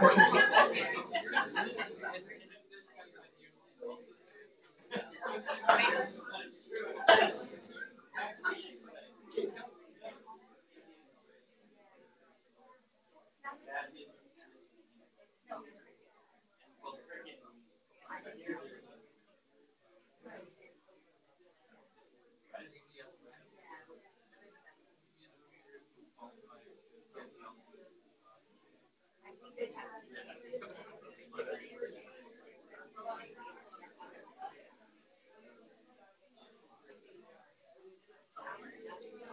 Thank you.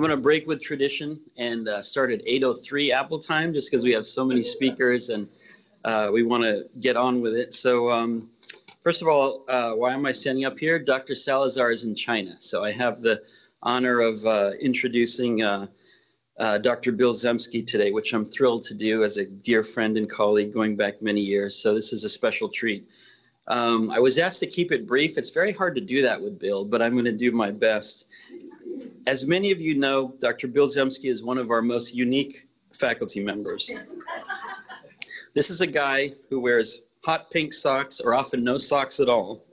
I'm going to break with tradition and uh, start at 8:03 Apple time, just because we have so many speakers and uh, we want to get on with it. So, um, first of all, uh, why am I standing up here? Dr. Salazar is in China, so I have the honor of uh, introducing uh, uh, Dr. Bill Zempsky today, which I'm thrilled to do as a dear friend and colleague going back many years. So, this is a special treat. Um, I was asked to keep it brief. It's very hard to do that with Bill, but I'm going to do my best. As many of you know, Dr. Bill Zempsky is one of our most unique faculty members. This is a guy who wears hot pink socks or often no socks at all.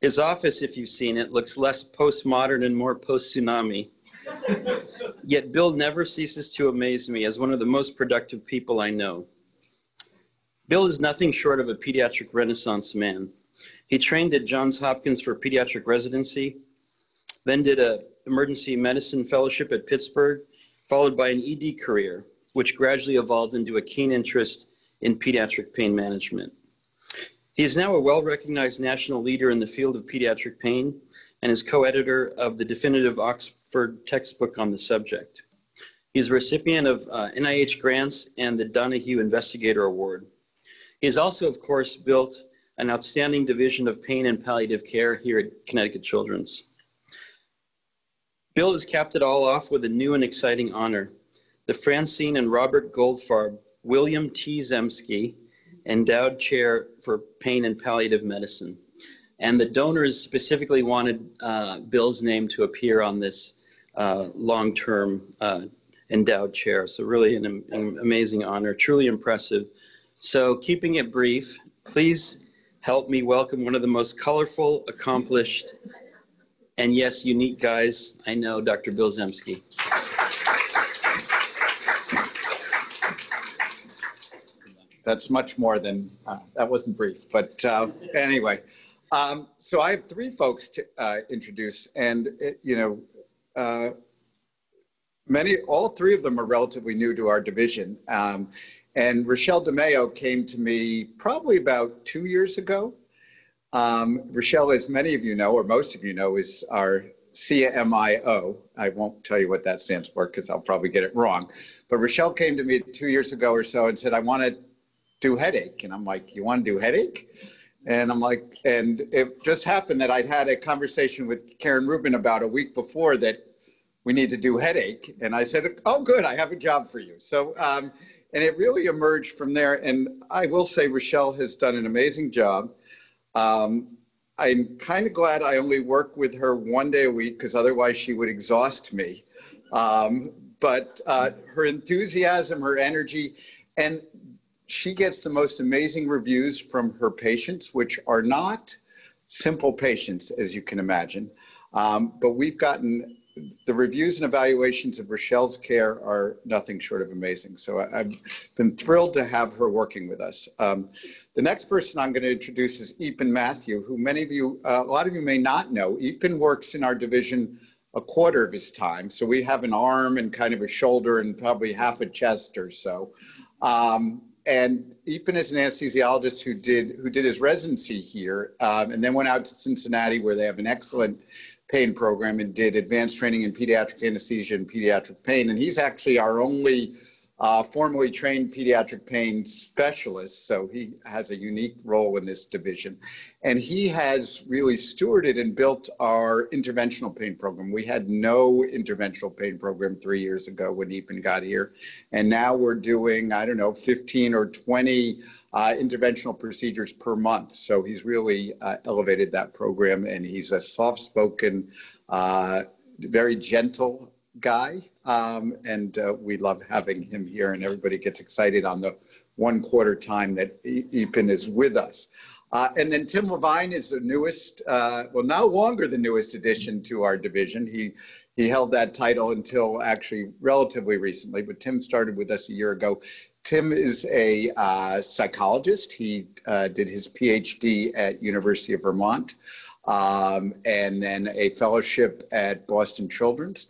His office, if you've seen it, looks less postmodern and more post tsunami. Yet Bill never ceases to amaze me as one of the most productive people I know. Bill is nothing short of a pediatric renaissance man. He trained at Johns Hopkins for pediatric residency, then did a emergency medicine fellowship at Pittsburgh, followed by an ED career, which gradually evolved into a keen interest in pediatric pain management. He is now a well-recognized national leader in the field of pediatric pain and is co-editor of the definitive Oxford textbook on the subject. He is a recipient of uh, NIH grants and the Donaghue Investigator Award. He has also, of course, built an outstanding division of pain and palliative care here at Connecticut Children's. Bill has capped it all off with a new and exciting honor. The Francine and Robert Goldfarb William T. Zempsky Endowed Chair for Pain and Palliative Medicine. And the donors specifically wanted uh, Bill's name to appear on this uh, long-term uh, endowed chair. So really an, an amazing honor, truly impressive. So keeping it brief, please help me welcome one of the most colorful, accomplished, and yes, unique guys I know, Dr. Bill Zempsky. That's much more than, uh, that wasn't brief, but uh, anyway. Um, so I have three folks to uh, introduce and, it, you know, uh, many, all three of them are relatively new to our division. Um, and Rochelle DeMeo came to me probably about two years ago. Um, Rochelle, as many of you know, or most of you know, is our CMIO. I won't tell you what that stands for because I'll probably get it wrong. But Rochelle came to me two years ago or so and said, I want to do headache. And I'm like, you want to do headache? And I'm like, and it just happened that I'd had a conversation with Karen Rubin about a week before that we need to do headache. And I said, oh, good, I have a job for you. So um, and it really emerged from there. And I will say Rochelle has done an amazing job. Um, I'm kind of glad I only work with her one day a week because otherwise she would exhaust me. Um, but uh, her enthusiasm, her energy, and she gets the most amazing reviews from her patients, which are not simple patients, as you can imagine. Um, but we've gotten the reviews and evaluations of Rochelle's care are nothing short of amazing. So I, have been thrilled to have her working with us. Um, the next person I'm going to introduce is Eapen Matthew, who many of you, uh, a lot of you may not know. Eapen works in our division a quarter of his time. So we have an arm and kind of a shoulder and probably half a chest or so. Um, and Eapen is an anesthesiologist who did who did his residency here, um, and then went out to Cincinnati, where they have an excellent pain program, and did advanced training in pediatric anesthesia and pediatric pain. And he's actually our only uh, formally trained pediatric pain specialist, so he has a unique role in this division. And he has really stewarded and built our interventional pain program. We had no interventional pain program three years ago when Eapen got here. And now we're doing, I don't know, 15 or 20 uh, interventional procedures per month. So he's really uh, elevated that program, and he's a soft spoken, uh, very gentle guy. Um, and uh, we love having him here, and everybody gets excited on the one quarter time that Eapen is with us. Uh, and then Tim Levine is the newest, uh, well, no longer the newest addition to our division. He he held that title until actually relatively recently, but Tim started with us a year ago. Tim is a uh, psychologist. He uh, did his PhD at University of Vermont, um, and then a fellowship at Boston Children's.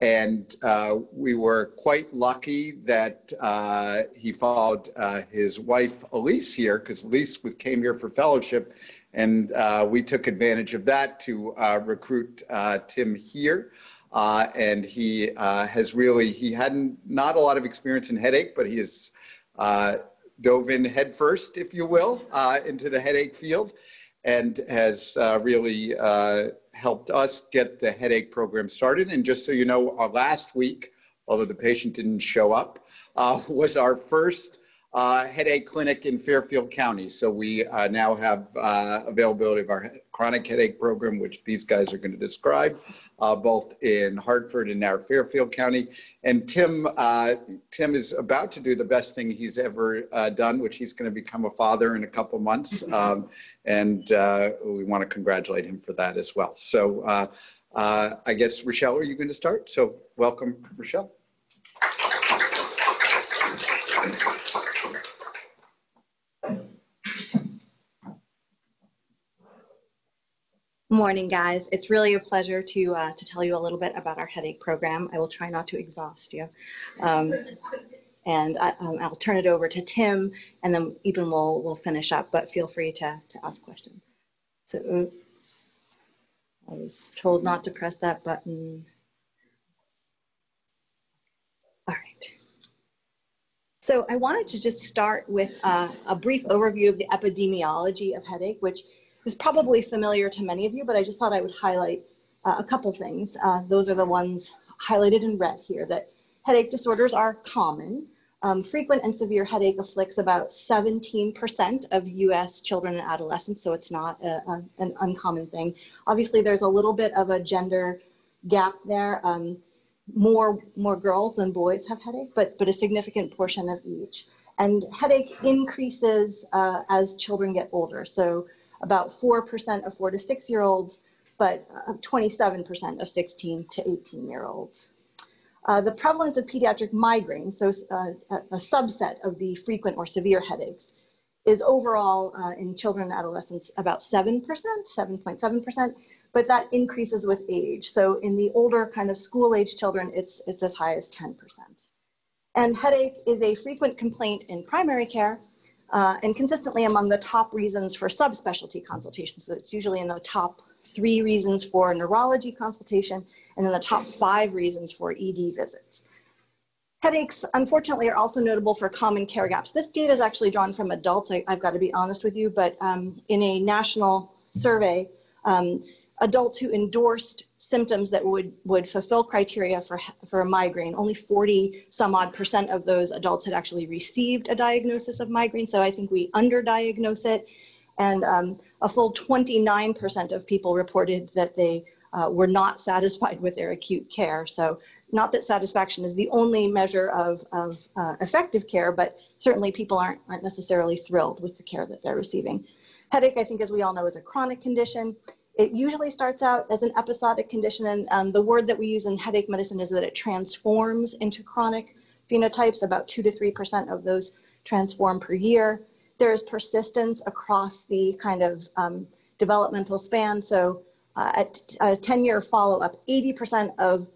And uh, we were quite lucky that uh, he followed uh, his wife Elise here, because Elise was, came here for fellowship, and uh, we took advantage of that to uh, recruit uh, Tim here. and he has really, he had not a lot of experience in headache, but he has dove in headfirst, if you will, into the headache field and has uh, really uh, helped us get the headache program started. And just so you know, our last week, although the patient didn't show up, uh, was our first uh, headache clinic in Fairfield County. So we uh, now have uh, availability of our chronic headache program, which these guys are going to describe, uh, both in Hartford and now Fairfield County. And Tim, uh, Tim is about to do the best thing he's ever uh, done, which he's going to become a father in a couple months. Um, and uh, we want to congratulate him for that as well. So uh, uh, I guess, Rochelle, are you going to start? So welcome, Rochelle. Morning, guys. It's really a pleasure to uh, to tell you a little bit about our headache program. I will try not to exhaust you, um, and I, will um, turn it over to Tim, and then even we'll we'll finish up. But feel free to to ask questions. So, oops, I was told not to press that button. All right. So I wanted to just start with uh, a brief overview of the epidemiology of headache, which is probably familiar to many of you, but I just thought I would highlight uh, a couple things. Uh, those are the ones highlighted in red here, that headache disorders are common. Um, frequent and severe headache afflicts about 17% of US children and adolescents, so it's not a, a, an uncommon thing. Obviously, there's a little bit of a gender gap there. Um, more, more girls than boys have headache, but, but a significant portion of each. And headache increases uh, as children get older. So about 4% of four to six year olds, but 27% uh, of 16 to 18 year olds. Uh, the prevalence of pediatric migraine, so uh, a subset of the frequent or severe headaches, is overall uh, in children and adolescents about 7%, 7.7%, but that increases with age. So in the older kind of school age children, it's, it's as high as 10%. And headache is a frequent complaint in primary care, uh, and consistently among the top reasons for subspecialty consultations. So it's usually in the top three reasons for neurology consultation and then the top five reasons for ED visits. Headaches, unfortunately, are also notable for common care gaps. This data is actually drawn from adults, I, have got to be honest with you, but um, in a national survey, um, adults who endorsed symptoms that would, would fulfill criteria for, for a migraine, only 40 some odd percent of those adults had actually received a diagnosis of migraine. So I think we underdiagnose it. And um, a full 29% of people reported that they uh, were not satisfied with their acute care. So not that satisfaction is the only measure of, of uh, effective care, but certainly people aren't, aren't necessarily thrilled with the care that they're receiving. Headache, I think, as we all know, is a chronic condition it usually starts out as an episodic condition, and um, the word that we use in headache medicine is that it transforms into chronic phenotypes. About 2 to 3% of those transform per year. There is persistence across the kind of um, developmental span. So, uh, at a 10 year follow up, 80% of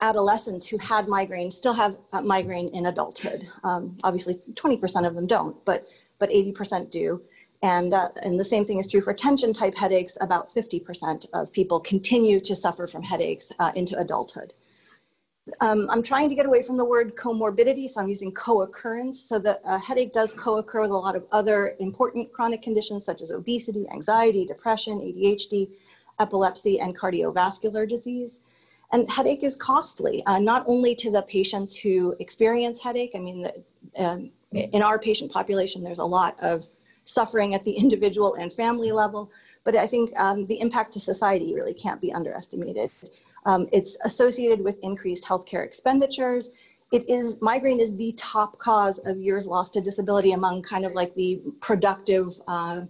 adolescents who had migraine still have migraine in adulthood. Um, obviously, 20% of them don't, but but 80% do. And, uh, and the same thing is true for tension type headaches. About 50% of people continue to suffer from headaches uh, into adulthood. Um, I'm trying to get away from the word comorbidity, so I'm using co-occurrence. So the uh, headache does co-occur with a lot of other important chronic conditions such as obesity, anxiety, depression, ADHD, epilepsy, and cardiovascular disease. And headache is costly, uh, not only to the patients who experience headache. I mean, the, um, in our patient population, there's a lot of suffering at the individual and family level, but I think um, the impact to society really can't be underestimated. Um, it's associated with increased healthcare expenditures. It is, migraine is the top cause of years lost to disability among kind of like the productive uh,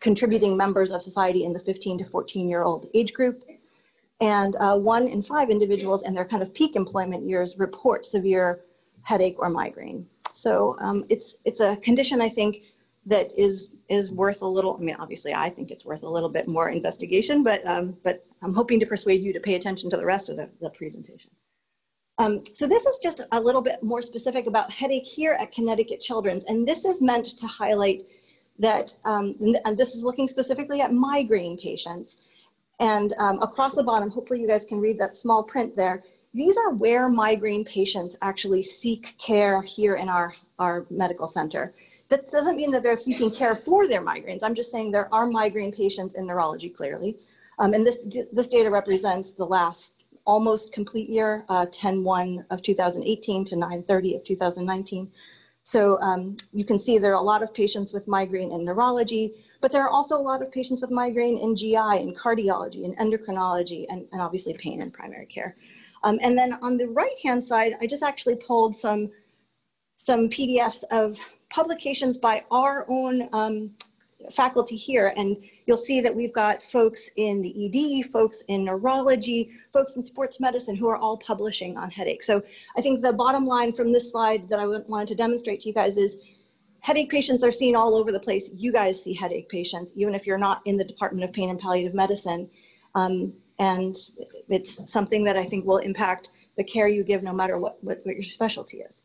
contributing members of society in the 15 to 14 year old age group. And uh, one in five individuals in their kind of peak employment years report severe headache or migraine. So um, it's, it's a condition I think that is is worth a little. I mean, obviously, I think it's worth a little bit more investigation, but um, but I'm hoping to persuade you to pay attention to the rest of the, the presentation. Um, so this is just a little bit more specific about headache here at Connecticut Children's, and this is meant to highlight that, um, and this is looking specifically at migraine patients. And um, across the bottom, hopefully you guys can read that small print there. These are where migraine patients actually seek care here in our, our medical center. That doesn't mean that they're seeking care for their migraines. I'm just saying there are migraine patients in neurology, clearly. Um, and this, this data represents the last almost complete year, 10-1 uh, of 2018 to 9-30 of 2019. So um, you can see there are a lot of patients with migraine in neurology, but there are also a lot of patients with migraine in GI and cardiology and endocrinology and, and obviously pain and primary care. Um, and then on the right-hand side, I just actually pulled some, some PDFs of publications by our own um, faculty here. And you'll see that we've got folks in the ED, folks in neurology, folks in sports medicine who are all publishing on headache. So I think the bottom line from this slide that I wanted to demonstrate to you guys is headache patients are seen all over the place. You guys see headache patients, even if you're not in the Department of Pain and Palliative Medicine. Um, and it's something that I think will impact the care you give no matter what, what, what your specialty is.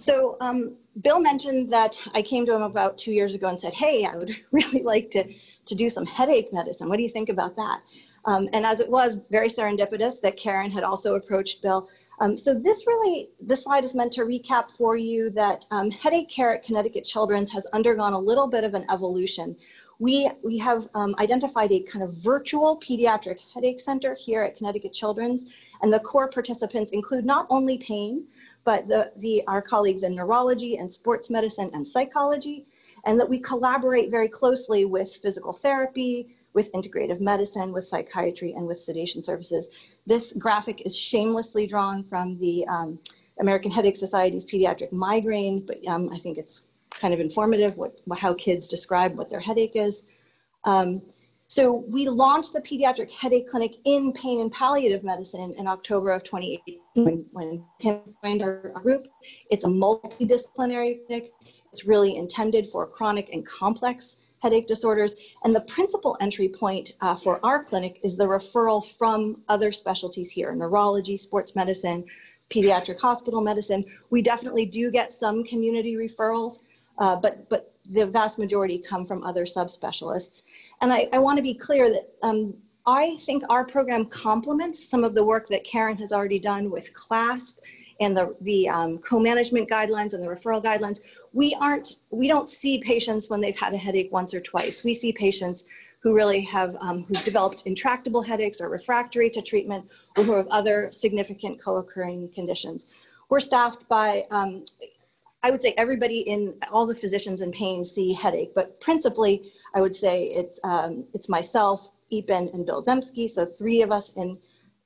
So um, Bill mentioned that I came to him about two years ago and said, hey, I would really like to, to do some headache medicine. What do you think about that? Um, and as it was very serendipitous that Karen had also approached Bill. Um, so this really, this slide is meant to recap for you that um, headache care at Connecticut Children's has undergone a little bit of an evolution. We, we have um, identified a kind of virtual pediatric headache center here at Connecticut Children's, and the core participants include not only pain, but the, the, our colleagues in neurology and sports medicine and psychology, and that we collaborate very closely with physical therapy, with integrative medicine, with psychiatry, and with sedation services. This graphic is shamelessly drawn from the um, American Headache Society's pediatric migraine, but um, I think it's kind of informative what, how kids describe what their headache is. Um, so we launched the pediatric headache clinic in pain and palliative medicine in October of 2018 when, Tim joined our group. It's a multidisciplinary clinic. It's really intended for chronic and complex headache disorders. And the principal entry point uh, for our clinic is the referral from other specialties here, neurology, sports medicine, pediatric hospital medicine. We definitely do get some community referrals, uh, but, but the vast majority come from other subspecialists. And I, I want to be clear that um, I think our program complements some of the work that Karen has already done with CLASP and the, the um, co-management guidelines and the referral guidelines. We aren't, we don't see patients when they've had a headache once or twice. We see patients who really have, um, who've developed intractable headaches or refractory to treatment or who have other significant co-occurring conditions. We're staffed by, um, I would say everybody in, all the physicians in pain see headache, but principally I would say it's, um, it's myself, Eapen, and Bill Zempsky, so three of us in,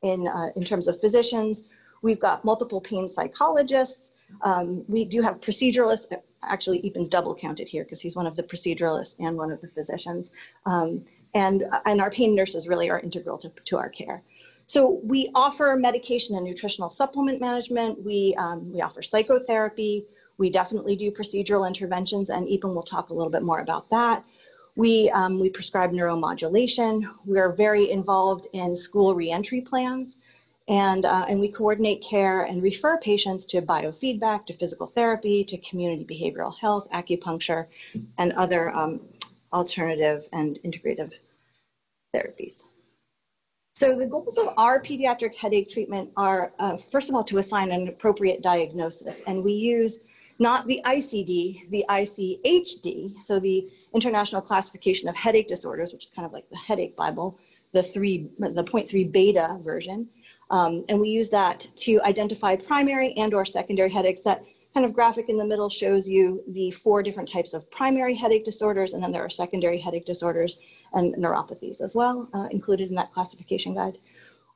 in, uh, in terms of physicians. We've got multiple pain psychologists. Um, we do have proceduralists. Actually, Eapen's double counted here because he's one of the proceduralists and one of the physicians. Um, And, and our pain nurses really are integral to, to our care. So we offer medication and nutritional supplement management. We, um, we offer psychotherapy. We definitely do procedural interventions, and Eapen will talk a little bit more about that. We, um, we prescribe neuromodulation. We're very involved in school reentry plans, and, uh, and we coordinate care and refer patients to biofeedback, to physical therapy, to community behavioral health, acupuncture, and other um, alternative and integrative therapies. So the goals of our pediatric headache treatment are, uh, first of all, to assign an appropriate diagnosis. And we use not the ICD, the ICHD, so the International Classification of Headache Disorders, which is kind of like the headache Bible, the three, the 0.3 beta version. Um, and we use that to identify primary and or secondary headaches. That kind of graphic in the middle shows you the four different types of primary headache disorders, and then there are secondary headache disorders and neuropathies as well, uh, included in that classification guide.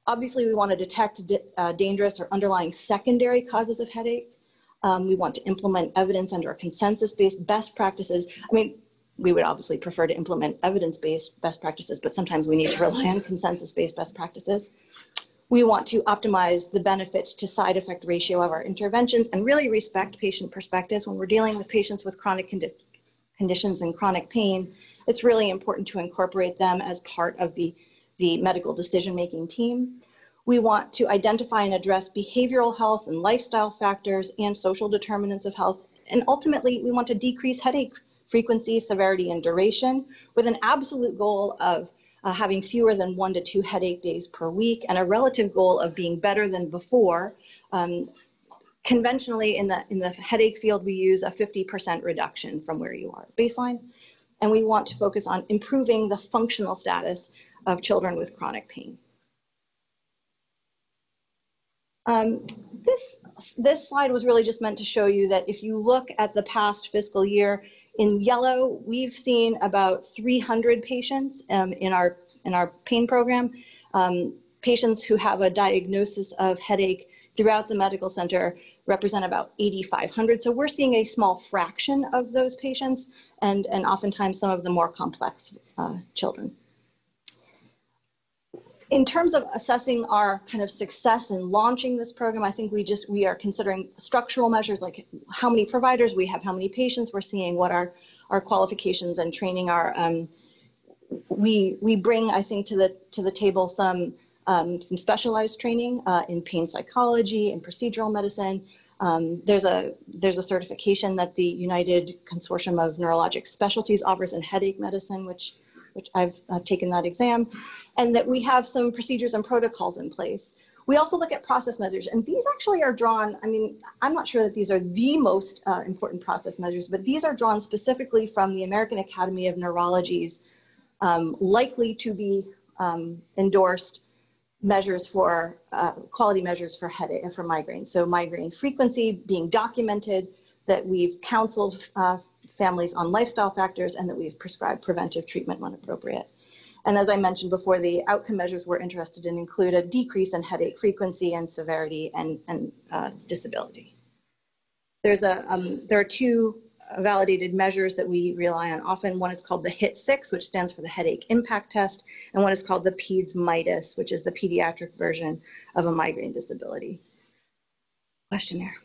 Obviously, we want to detect uh, dangerous or underlying secondary causes of headache. Um, we want to implement evidence under a consensus-based best practices. I mean, we would obviously prefer to implement evidence-based best practices, but sometimes we need to rely on consensus-based best practices. We want to optimize the benefit to side effect ratio of our interventions and really respect patient perspectives when we're dealing with patients with chronic condi conditions and chronic pain. It's really important to incorporate them as part of the, the medical decision-making team. We want to identify and address behavioral health and lifestyle factors and social determinants of health. And ultimately, we want to decrease headache frequency, severity, and duration with an absolute goal of uh, having fewer than one to two headache days per week and a relative goal of being better than before. Um, conventionally in the, in the headache field, we use a 50% reduction from where you are baseline. And we want to focus on improving the functional status of children with chronic pain. Um, this, this slide was really just meant to show you that if you look at the past fiscal year, in yellow, we've seen about 300 patients um, in, our, in our pain program, um, patients who have a diagnosis of headache throughout the medical center represent about 8,500. So we're seeing a small fraction of those patients and, and oftentimes some of the more complex uh, children in terms of assessing our kind of success in launching this program, I think we just we are considering structural measures like how many providers we have, how many patients we're seeing, what our our qualifications and training are. Um, we we bring I think to the to the table some um, some specialized training uh, in pain psychology and procedural medicine. Um, there's a there's a certification that the United Consortium of Neurologic Specialties offers in headache medicine, which which I've, I've taken that exam, and that we have some procedures and protocols in place. We also look at process measures, and these actually are drawn. I mean, I'm not sure that these are the most uh, important process measures, but these are drawn specifically from the American Academy of Neurology's um, likely to be um, endorsed measures for uh, quality measures for headache and for migraine. So migraine frequency being documented, that we've counseled uh, families on lifestyle factors, and that we've prescribed preventive treatment when appropriate. And as I mentioned before, the outcome measures we're interested in include a decrease in headache frequency and severity and, and uh, disability. There's a, um, there are two validated measures that we rely on often. One is called the HIT6, which stands for the Headache Impact Test, and one is called the PEDS MIDAS, which is the pediatric version of a migraine disability questionnaire.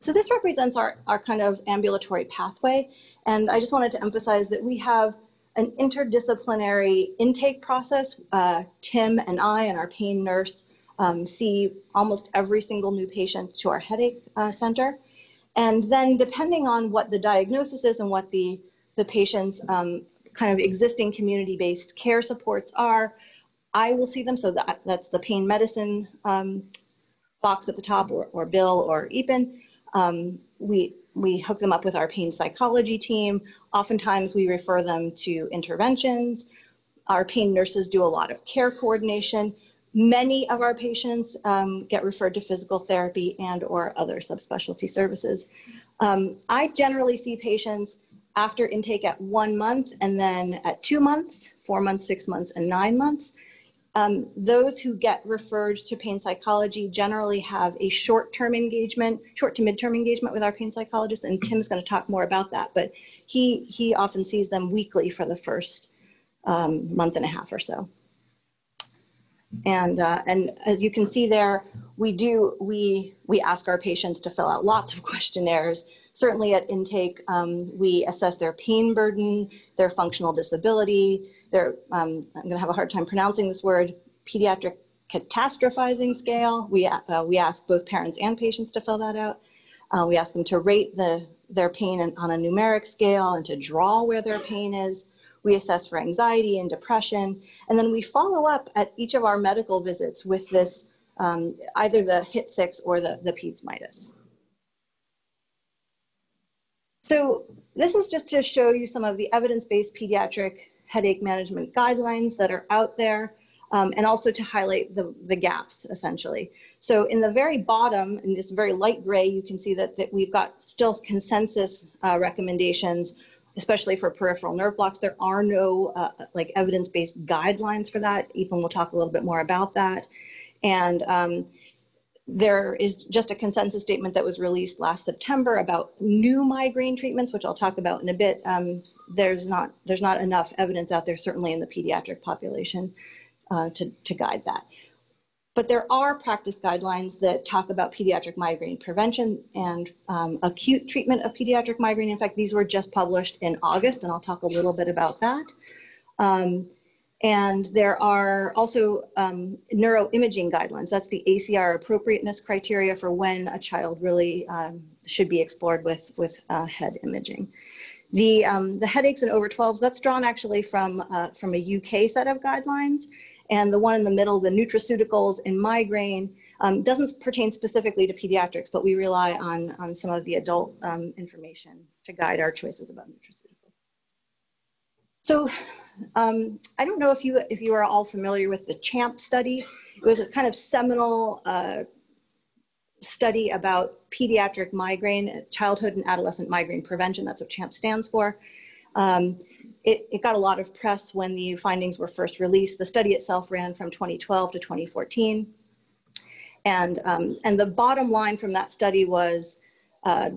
So this represents our, our kind of ambulatory pathway. And I just wanted to emphasize that we have an interdisciplinary intake process. Uh, Tim and I and our pain nurse um, see almost every single new patient to our headache uh, center. And then depending on what the diagnosis is and what the, the patient's um, kind of existing community-based care supports are, I will see them. So that, that's the pain medicine um, box at the top or, or Bill or Eapen. Um, we, we hook them up with our pain psychology team. Oftentimes we refer them to interventions. Our pain nurses do a lot of care coordination. Many of our patients um, get referred to physical therapy and or other subspecialty services. Um, I generally see patients after intake at one month and then at two months, four months, six months, and nine months. Um, those who get referred to pain psychology generally have a short-term engagement, short to mid-term engagement with our pain psychologist, and Tim's going to talk more about that. But he he often sees them weekly for the first um, month and a half or so. And, uh, and as you can see there, we do, we, we ask our patients to fill out lots of questionnaires. Certainly at intake, um, we assess their pain burden, their functional disability, um, I'm gonna have a hard time pronouncing this word, pediatric catastrophizing scale. We, uh, we ask both parents and patients to fill that out. Uh, we ask them to rate the, their pain on a numeric scale and to draw where their pain is. We assess for anxiety and depression. And then we follow up at each of our medical visits with this, um, either the HIT6 or the, the PEDS MIDAS. So this is just to show you some of the evidence-based pediatric headache management guidelines that are out there, um, and also to highlight the, the gaps, essentially. So in the very bottom, in this very light gray, you can see that, that we've got still consensus uh, recommendations especially for peripheral nerve blocks. There are no uh, like evidence-based guidelines for that. Eapen will talk a little bit more about that. And um, there is just a consensus statement that was released last September about new migraine treatments, which I'll talk about in a bit. Um, there's not there's not enough evidence out there, certainly in the pediatric population, uh, to to guide that. But there are practice guidelines that talk about pediatric migraine prevention and um, acute treatment of pediatric migraine. In fact, these were just published in August, and I'll talk a little bit about that. Um, and there are also um, neuroimaging guidelines. That's the ACR appropriateness criteria for when a child really um, should be explored with, with uh, head imaging. The, um, the headaches in over 12s, that's drawn actually from, uh, from a UK set of guidelines. And the one in the middle, the nutraceuticals in migraine, um, doesn't pertain specifically to pediatrics, but we rely on, on some of the adult um, information to guide our choices about nutraceuticals. So um, I don't know if you, if you are all familiar with the CHAMP study. It was a kind of seminal uh, study about pediatric migraine, childhood and adolescent migraine prevention. That's what CHAMP stands for. Um, it, it, got a lot of press when the findings were first released. The study itself ran from 2012 to 2014. And, um, and the bottom line from that study was uh,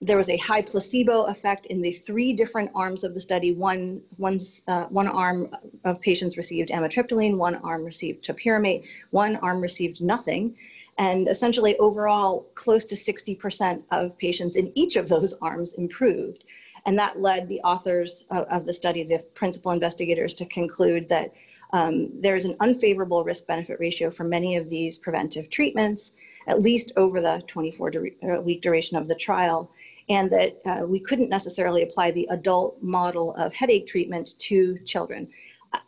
there was a high placebo effect in the three different arms of the study. One, uh, one arm of patients received amitriptyline, one arm received topiramate, one arm received nothing. And essentially overall, close to 60% of patients in each of those arms improved. And that led the authors of, the study, the principal investigators, to conclude that um, there's an unfavorable risk benefit ratio for many of these preventive treatments, at least over the 24 uh, week duration of the trial, and that uh, we couldn't necessarily apply the adult model of headache treatment to children.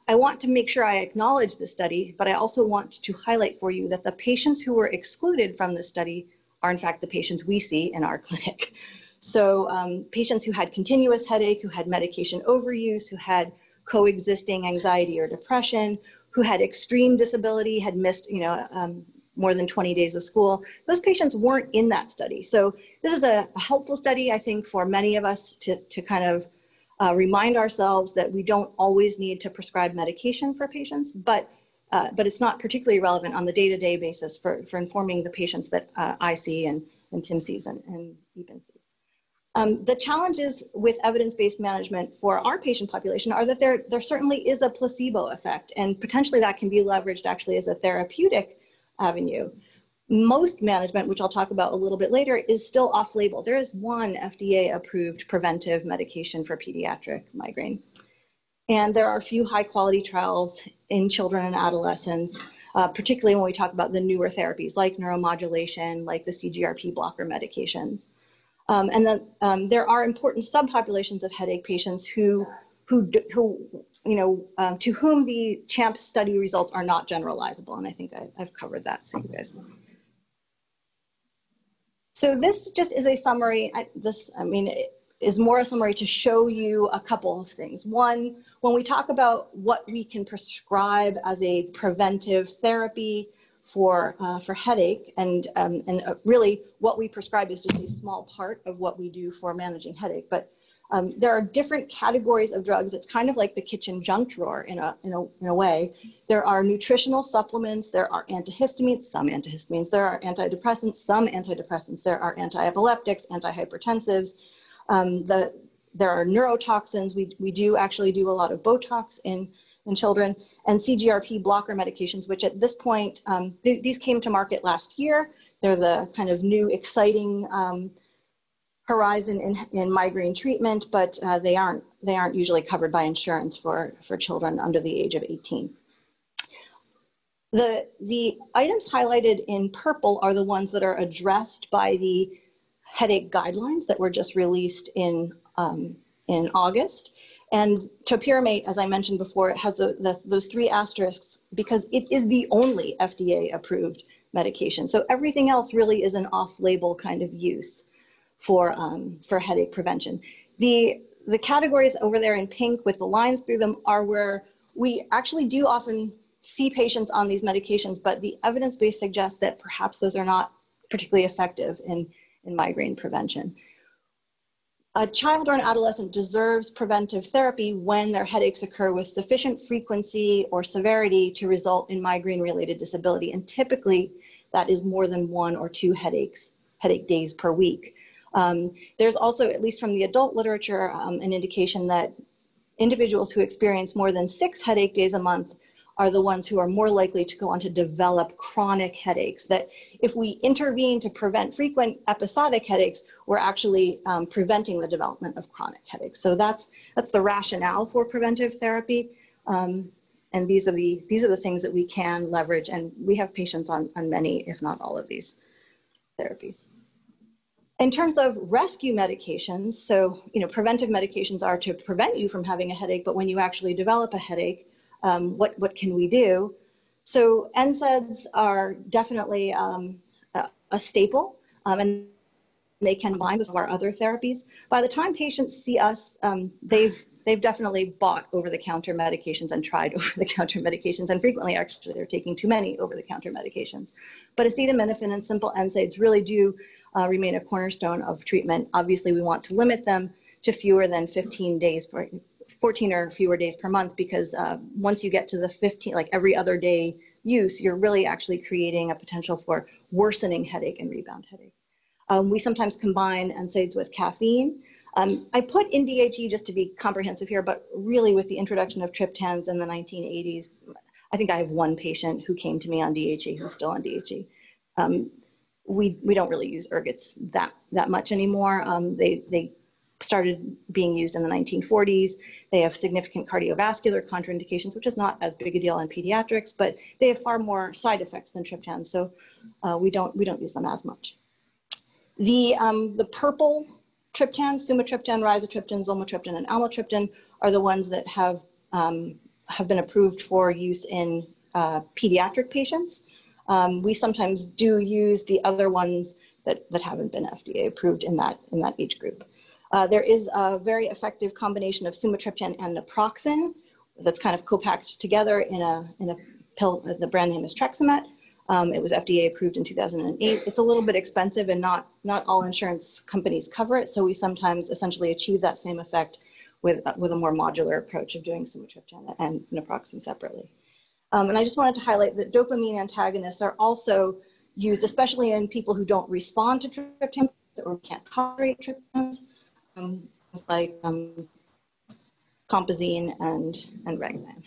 I want to make sure I acknowledge the study, but I also want to highlight for you that the patients who were excluded from the study are in fact the patients we see in our clinic. So um, patients who had continuous headache, who had medication overuse, who had coexisting anxiety or depression, who had extreme disability, had missed, you know, um, more than 20 days of school, those patients weren't in that study. So this is a, a helpful study, I think, for many of us to, to kind of uh, remind ourselves that we don't always need to prescribe medication for patients, but uh, but it's not particularly relevant on the day-to-day basis for, for informing the patients that uh, I see and, and Tim sees and, and Eapen sees. Um, the challenges with evidence-based management for our patient population are that there, there certainly is a placebo effect, and potentially that can be leveraged actually as a therapeutic avenue. Most management, which I'll talk about a little bit later, is still off-label. There is one FDA-approved preventive medication for pediatric migraine. And there are a few high-quality trials in children and adolescents, uh, particularly when we talk about the newer therapies like neuromodulation, like the CGRP blocker medications. Um, and then um, there are important subpopulations of headache patients who, who, who you know, um, to whom the CHAMP study results are not generalizable. And I think I, have covered that, so you guys. So this just is a summary. I, this, I mean, is more a summary to show you a couple of things. One, when we talk about what we can prescribe as a preventive therapy, for, uh, for headache. And, um, and uh, really what we prescribe is just a small part of what we do for managing headache. But um, there are different categories of drugs. It's kind of like the kitchen junk drawer in a, in, a, in a way. There are nutritional supplements, there are antihistamines, some antihistamines, there are antidepressants, some antidepressants, there are anti-epileptics, antihypertensives. Um, the, there are neurotoxins. We, we do actually do a lot of Botox in, in children and CGRP blocker medications, which at this point, um, th these came to market last year. They're the kind of new exciting um, horizon in, in migraine treatment, but uh, they aren't they aren't usually covered by insurance for, for children under the age of 18. The, the items highlighted in purple are the ones that are addressed by the headache guidelines that were just released in, um, in August. And topiramate, as I mentioned before, it has the, the, those three asterisks because it is the only FDA approved medication. So everything else really is an off-label kind of use for, um, for headache prevention. The, the categories over there in pink with the lines through them are where we actually do often see patients on these medications, but the evidence base suggests that perhaps those are not particularly effective in, in migraine prevention. A child or an adolescent deserves preventive therapy when their headaches occur with sufficient frequency or severity to result in migraine related disability. And typically that is more than one or two headaches, headache days per week. Um, there's also, at least from the adult literature, um, an indication that individuals who experience more than six headache days a month are the ones who are more likely to go on to develop chronic headaches. That if we intervene to prevent frequent episodic headaches, we're actually um, preventing the development of chronic headaches. So that's, that's the rationale for preventive therapy. Um, and these are, the, these are the things that we can leverage. And we have patients on, on many, if not all of these therapies. In terms of rescue medications, so you know, preventive medications are to prevent you from having a headache, but when you actually develop a headache, um, what, what can we do? So NSAIDs are definitely um, a, a, staple, um, and they can combine with our other therapies. By the time patients see us, um, they've they've definitely bought over-the-counter medications and tried over-the-counter medications, and frequently, actually, they're taking too many over-the-counter medications. But acetaminophen and simple NSAIDs really do uh, remain a cornerstone of treatment. Obviously, we want to limit them to fewer than 15 days, per, 14 or fewer days per month, because uh, once you get to the 15, like every other day use, you're really actually creating a potential for worsening headache and rebound headache. Um, we sometimes combine NSAIDs with caffeine. Um, I put in DHE just to be comprehensive here, but really with the introduction of triptans in the 1980s, I think I have one patient who came to me on DHE who's still on DHE. Um, we, we don't really use ergots that, that much anymore. Um, they, they started being used in the 1940s. They have significant cardiovascular contraindications, which is not as big a deal in pediatrics, but they have far more side effects than triptans, so uh, we, don't, we don't use them as much. The, um, the purple triptans, sumatriptan, rizatriptan, zolmitriptan, and almotriptan are the ones that have, um, have been approved for use in uh, pediatric patients. Um, we sometimes do use the other ones that, that haven't been FDA approved in that, in that age group. Uh, there is a very effective combination of sumatriptan and naproxen that's kind of co-packed together in a, in a pill, the brand name is Treximet. Um, it was FDA approved in 2008. It's a little bit expensive and not, not all insurance companies cover it. So we sometimes essentially achieve that same effect with, with a more modular approach of doing sumatriptan and naproxen separately. Um, and I just wanted to highlight that dopamine antagonists are also used, especially in people who don't respond to triptans or can't tolerate triptans, um, like um, compazine and, and Reglan.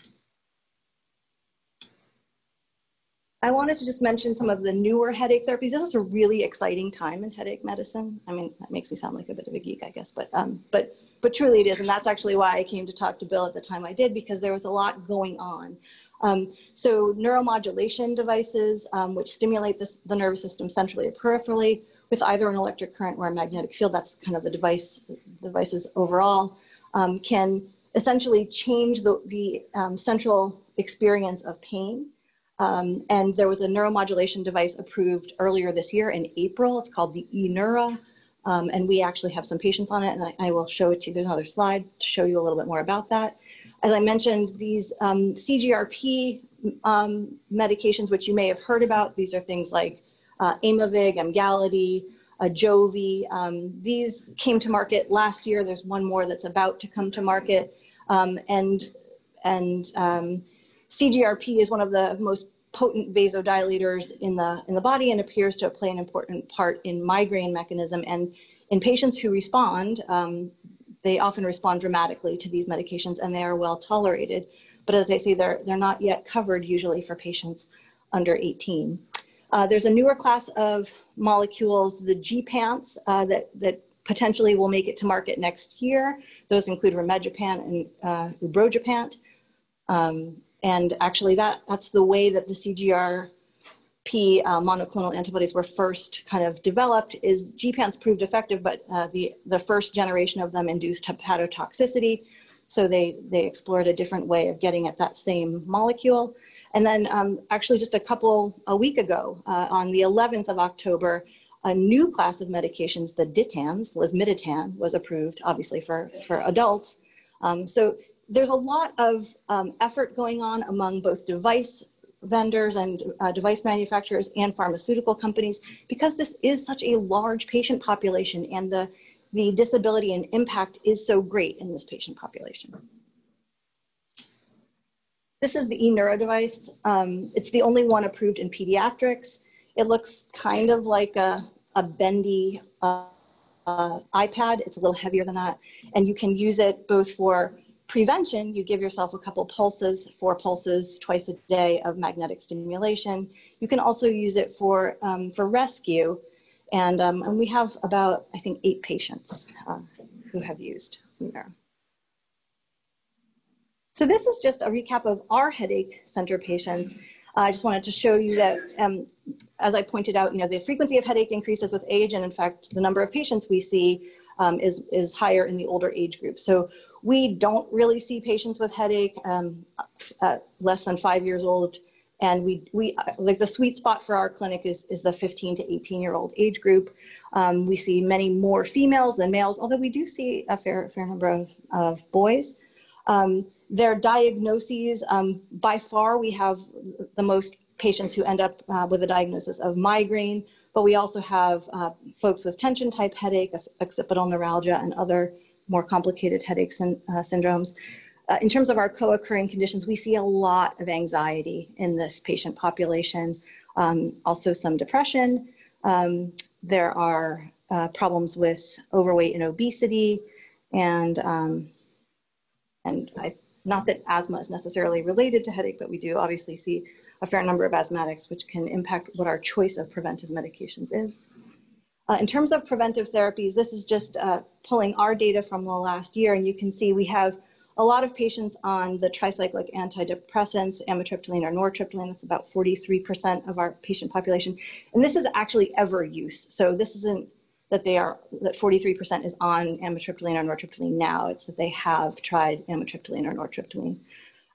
I wanted to just mention some of the newer headache therapies. This is a really exciting time in headache medicine. I mean, that makes me sound like a bit of a geek, I guess, but um, but but truly it is, and that's actually why I came to talk to Bill at the time I did because there was a lot going on. Um, so neuromodulation devices, um, which stimulate this, the nervous system centrally or peripherally with either an electric current or a magnetic field, that's kind of the device devices overall, um, can essentially change the, the um, central experience of pain. Um, and there was a neuromodulation device approved earlier this year in April. It's called the eNeura. Um, and we actually have some patients on it, and I, I will show it to you. There's another slide to show you a little bit more about that. As I mentioned, these um, CGRP um, medications, which you may have heard about, these are things like uh, Aimovig, Emgality, uh, Jovi. Um, these came to market last year. There's one more that's about to come to market. Um, and and um, CGRP is one of the most potent vasodilators in the, in the body and appears to play an important part in migraine mechanism. And in patients who respond, um, they often respond dramatically to these medications and they are well tolerated. But as I say, they're, they're not yet covered usually for patients under 18. Uh, there's a newer class of molecules, the gepants, uh, that, that potentially will make it to market next year. Those include rimegepant and uh, ubrogepant. Um, and actually that, that's the way that the Uh, monoclonal antibodies were first kind of developed is gepants proved effective, but uh, the, the first generation of them induced hepatotoxicity. So they, they explored a different way of getting at that same molecule. And then um, actually just a couple, a week ago, uh, on the 11th of October, a new class of medications, the DITANs, lasmiditan, was approved, obviously for, for adults. Um, so there's a lot of um, effort going on among both device vendors and uh, device manufacturers and pharmaceutical companies because this is such a large patient population and the, the disability and impact is so great in this patient population. This is the eNeura device. Um, it's the only one approved in pediatrics. It looks kind of like a, a bendy uh, uh, iPad. It's a little heavier than that. And you can use it both for prevention. You give yourself a couple pulses, four pulses twice a day of magnetic stimulation. You can also use it for, um, for rescue. And, um, and we have about, I think, eight patients uh, who have used. So this is just a recap of our headache center patients. Uh, I just wanted to show you that, um, as I pointed out, you know, the frequency of headache increases with age, and in fact, the number of patients we see um, is, is higher in the older age group. So we don't really see patients with headache um, less than five years old. And we, we like the sweet spot for our clinic is, is the 15 to 18 year old age group. Um, we see many more females than males, although we do see a fair, fair number of, of boys. Um, their diagnoses, um, by far, we have the most patients who end up uh, with a diagnosis of migraine, but we also have uh, folks with tension type headache, occipital neuralgia, and other more complicated headaches and uh, syndromes. Uh, in terms of our co-occurring conditions, we see a lot of anxiety in this patient population, um, also some depression. Um, there are uh, problems with overweight and obesity, and um, and I not that asthma is necessarily related to headache, but we do obviously see a fair number of asthmatics, which can impact what our choice of preventive medications is. Uh, in terms of preventive therapies, this is just uh, pulling our data from the last year, and you can see we have a lot of patients on the tricyclic antidepressants, amitriptyline or nortriptyline. That's about 43% of our patient population. And this is actually ever use. So this isn't that they are that 43% is on amitriptyline or nortriptyline now. It's that they have tried amitriptyline or nortriptyline.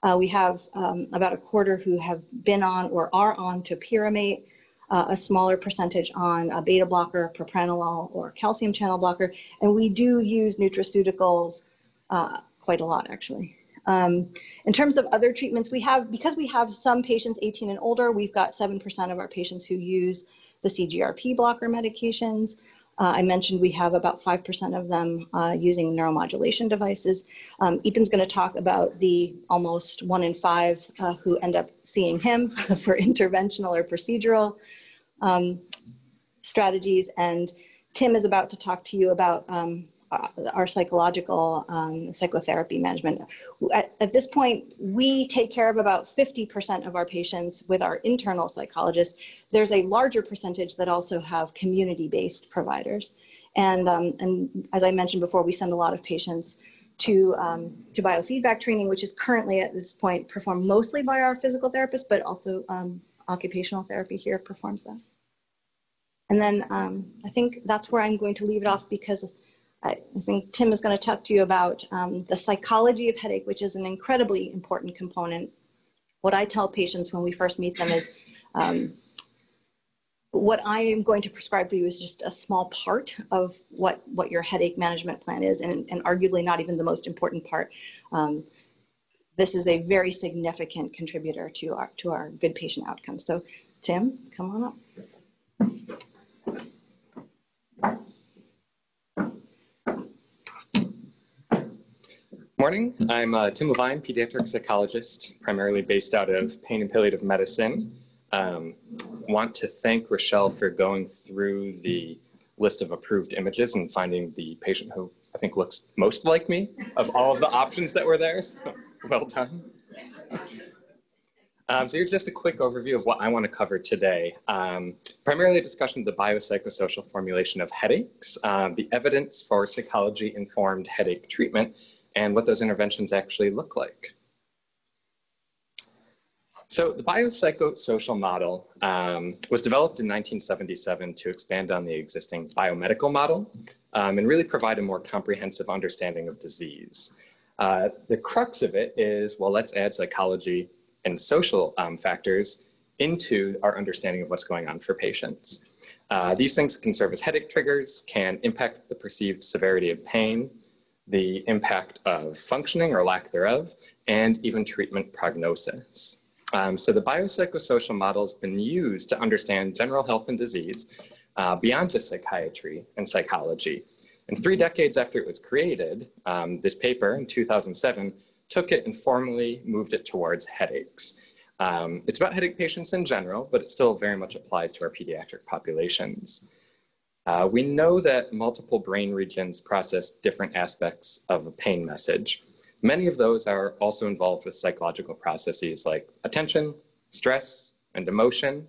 Uh, we have um, about a quarter who have been on or are on topiramate, uh, a smaller percentage on a beta blocker, propranolol, or calcium channel blocker, and we do use nutraceuticals uh, quite a lot actually. Um, in terms of other treatments, we have, because we have some patients 18 and older, we've got 7% of our patients who use the CGRP blocker medications. Uh, I mentioned we have about 5% of them uh, using neuromodulation devices. Um, Eapen's going to talk about the almost one in five uh, who end up seeing him for interventional or procedural um, strategies. And Tim is about to talk to you about um, uh, our psychological um, psychotherapy management. At, at, this point, we take care of about 50% of our patients with our internal psychologists. There's a larger percentage that also have community-based providers. And, um, and as I mentioned before, we send a lot of patients to, um, to biofeedback training, which is currently at this point performed mostly by our physical therapist, but also um, occupational therapy here performs that. And then um, I think that's where I'm going to leave it off because I think Tim is going to talk to you about um, the psychology of headache, which is an incredibly important component. What I tell patients when we first meet them is um, what I am going to prescribe for you is just a small part of what, what your headache management plan is, and, and arguably not even the most important part. Um, this is a very significant contributor to our, to our good patient outcomes. So, Tim, come on up. Morning, I'm uh, Tim Levine, pediatric psychologist, primarily based out of pain and palliative medicine. Um, want to thank Rochelle for going through the list of approved images and finding the patient who I think looks most like me of all of the options that were there. So well done. Um, so here's just a quick overview of what I want to cover today. Um, primarily a discussion of the biopsychosocial formulation of headaches, um, the evidence for psychology-informed headache treatment, and what those interventions actually look like. So the biopsychosocial model um, was developed in 1977 to expand on the existing biomedical model um, and really provide a more comprehensive understanding of disease. Uh, the crux of it is, well, let's add psychology and social um, factors into our understanding of what's going on for patients. Uh, these things can serve as headache triggers, can impact the perceived severity of pain, the impact of functioning or lack thereof, and even treatment prognosis. Um, so the biopsychosocial model has been used to understand general health and disease uh, beyond just psychiatry and psychology. And three decades after it was created, um, this paper in 2007 took it and formally moved it towards headaches. Um, it's about headache patients in general, but it still very much applies to our pediatric populations. Uh, we know that multiple brain regions process different aspects of a pain message. Many of those are also involved with psychological processes like attention, stress, and emotion.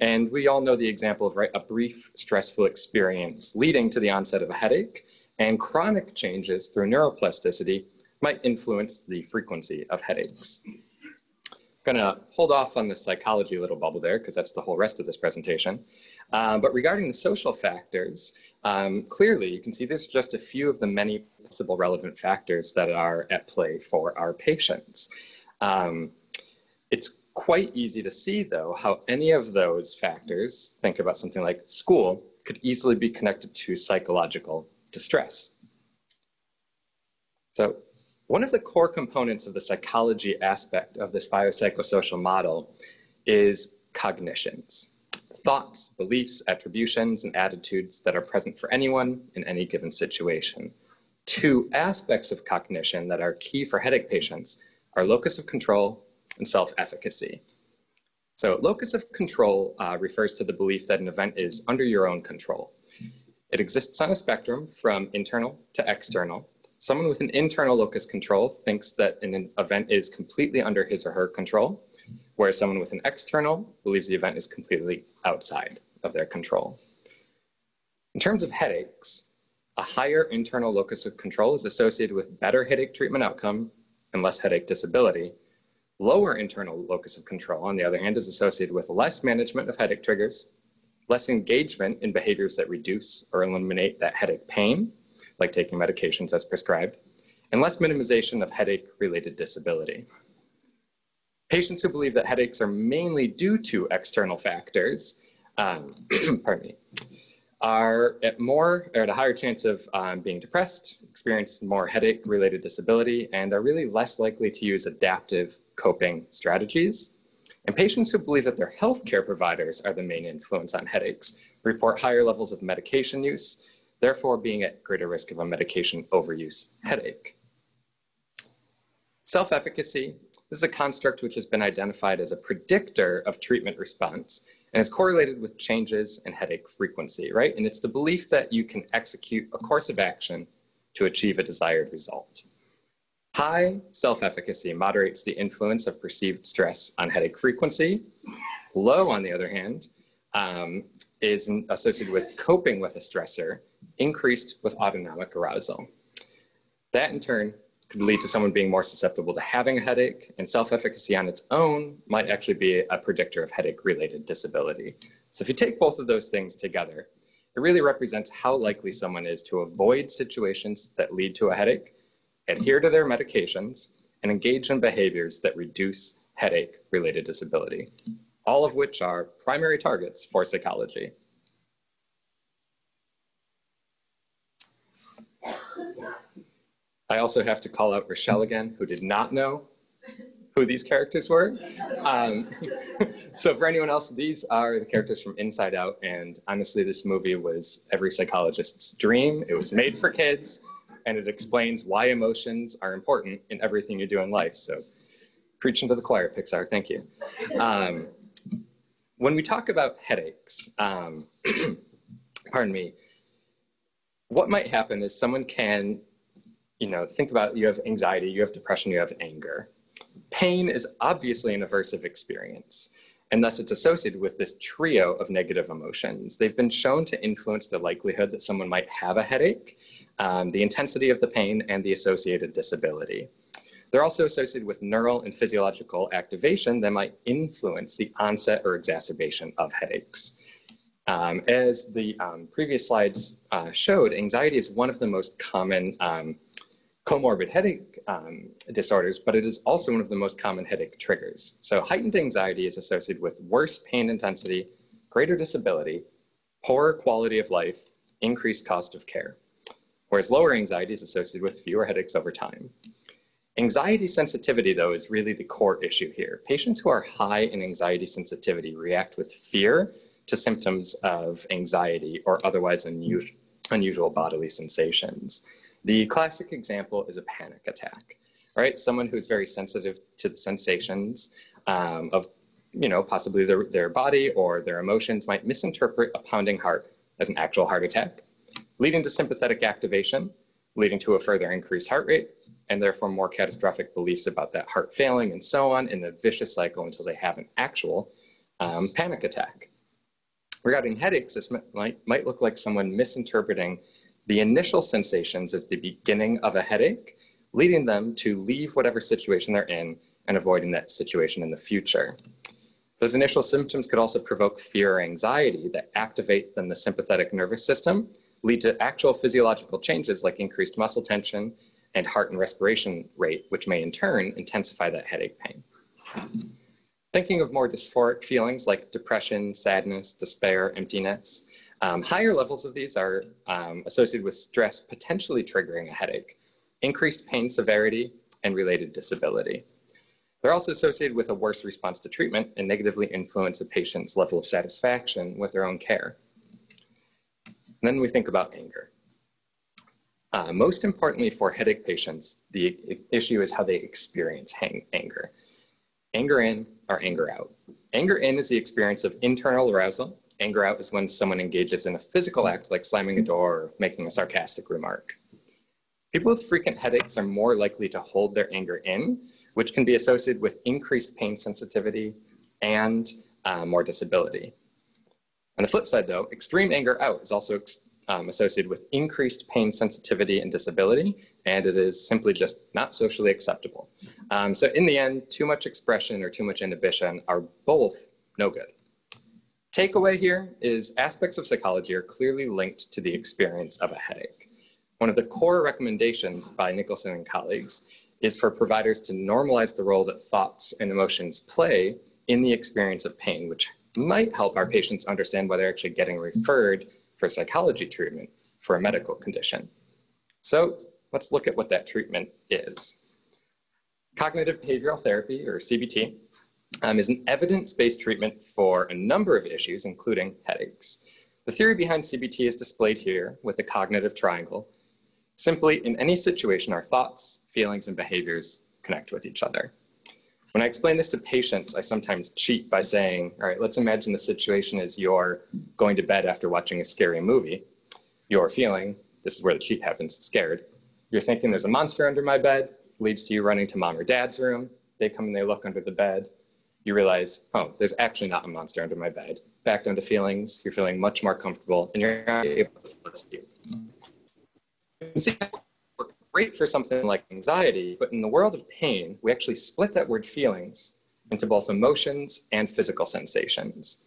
And we all know the example of right, a brief stressful experience leading to the onset of a headache, and chronic changes through neuroplasticity might influence the frequency of headaches. I'm gonna hold off on the psychology little bubble there because that's the whole rest of this presentation. Uh, but regarding the social factors, um, clearly you can see there's just a few of the many possible relevant factors that are at play for our patients. Um, it's quite easy to see though how any of those factors, think about something like school, could easily be connected to psychological distress. So one of the core components of the psychology aspect of this biopsychosocial model is cognitions thoughts, beliefs, attributions, and attitudes that are present for anyone in any given situation. Two aspects of cognition that are key for headache patients are locus of control and self efficacy. So, locus of control uh, refers to the belief that an event is under your own control. It exists on a spectrum from internal to external, Someone with an internal locus control thinks that an event is completely under his or her control, whereas someone with an external believes the event is completely outside of their control. In terms of headaches, a higher internal locus of control is associated with better headache treatment outcome and less headache disability. Lower internal locus of control, on the other hand, is associated with less management of headache triggers, less engagement in behaviors that reduce or eliminate that headache pain, like taking medications as prescribed, and less minimization of headache-related disability. Patients who believe that headaches are mainly due to external factors, um, pardon me, are at more or at a higher chance of um, being depressed, experience more headache-related disability, and are really less likely to use adaptive coping strategies. And patients who believe that their healthcare providers are the main influence on headaches report higher levels of medication use therefore being at greater risk of a medication overuse headache. Self-efficacy is a construct which has been identified as a predictor of treatment response and is correlated with changes in headache frequency, right? And it's the belief that you can execute a course of action to achieve a desired result. High self-efficacy moderates the influence of perceived stress on headache frequency. Low, on the other hand, um, is associated with coping with a stressor increased with autonomic arousal. That in turn could lead to someone being more susceptible to having a headache, and self efficacy on its own might actually be a predictor of headache related disability. So, if you take both of those things together, it really represents how likely someone is to avoid situations that lead to a headache, adhere to their medications, and engage in behaviors that reduce headache related disability, all of which are primary targets for psychology. I also have to call out Rochelle again, who did not know who these characters were. Um, so for anyone else, these are the characters from Inside Out. And honestly, this movie was every psychologist's dream. It was made for kids and it explains why emotions are important in everything you do in life. So preaching to the choir, Pixar, thank you. Um, when we talk about headaches, um, pardon me, what might happen is someone can, you know, think about you have anxiety, you have depression, you have anger. Pain is obviously an aversive experience, and thus it's associated with this trio of negative emotions. They've been shown to influence the likelihood that someone might have a headache, um, the intensity of the pain, and the associated disability. They're also associated with neural and physiological activation that might influence the onset or exacerbation of headaches. Um, as the um, previous slides uh, showed, anxiety is one of the most common um, comorbid headache um, disorders, but it is also one of the most common headache triggers. So heightened anxiety is associated with worse pain intensity, greater disability, poorer quality of life, increased cost of care, whereas lower anxiety is associated with fewer headaches over time. Anxiety sensitivity, though, is really the core issue here. Patients who are high in anxiety sensitivity react with fear to symptoms of anxiety or otherwise unusual, unusual bodily sensations. The classic example is a panic attack, right? Someone who's very sensitive to the sensations um, of, you know, possibly their, their body or their emotions might misinterpret a pounding heart as an actual heart attack, leading to sympathetic activation, leading to a further increased heart rate, and therefore more catastrophic beliefs about that heart failing and so on in the vicious cycle until they have an actual um, panic attack. Regarding headaches, this might, might look like someone misinterpreting the initial sensations as the beginning of a headache, leading them to leave whatever situation they're in and avoiding that situation in the future. Those initial symptoms could also provoke fear or anxiety that activate then the sympathetic nervous system, lead to actual physiological changes like increased muscle tension and heart and respiration rate, which may in turn intensify that headache pain. Thinking of more dysphoric feelings like depression, sadness, despair, emptiness, um, higher levels of these are um, associated with stress potentially triggering a headache, increased pain severity, and related disability. They're also associated with a worse response to treatment and negatively influence a patient's level of satisfaction with their own care. And then we think about anger. Uh, most importantly for headache patients, the issue is how they experience anger. Anger in or anger out. Anger in is the experience of internal arousal. Anger out is when someone engages in a physical act like slamming a door or making a sarcastic remark. People with frequent headaches are more likely to hold their anger in, which can be associated with increased pain sensitivity and uh, more disability. On the flip side, though, extreme anger out is also um, associated with increased pain sensitivity and disability, and it is simply just not socially acceptable. Um, so in the end, too much expression or too much inhibition are both no good. Takeaway here is aspects of psychology are clearly linked to the experience of a headache. One of the core recommendations by Nicholson and colleagues is for providers to normalize the role that thoughts and emotions play in the experience of pain, which might help our patients understand why they're actually getting referred for psychology treatment for a medical condition. So let's look at what that treatment is. Cognitive behavioral therapy, or CBT, um, is an evidence based treatment for a number of issues, including headaches. The theory behind CBT is displayed here with the cognitive triangle. Simply, in any situation, our thoughts, feelings, and behaviors connect with each other. When I explain this to patients, I sometimes cheat by saying, all right, let's imagine the situation is you're going to bed after watching a scary movie. You're feeling, this is where the cheat happens, scared. You're thinking there's a monster under my bed leads to you running to mom or dad's room. They come and they look under the bed. You realize, oh, there's actually not a monster under my bed. Back down to feelings. You're feeling much more comfortable and you're able to. See, great for something like anxiety, but in the world of pain, we actually split that word feelings into both emotions and physical sensations.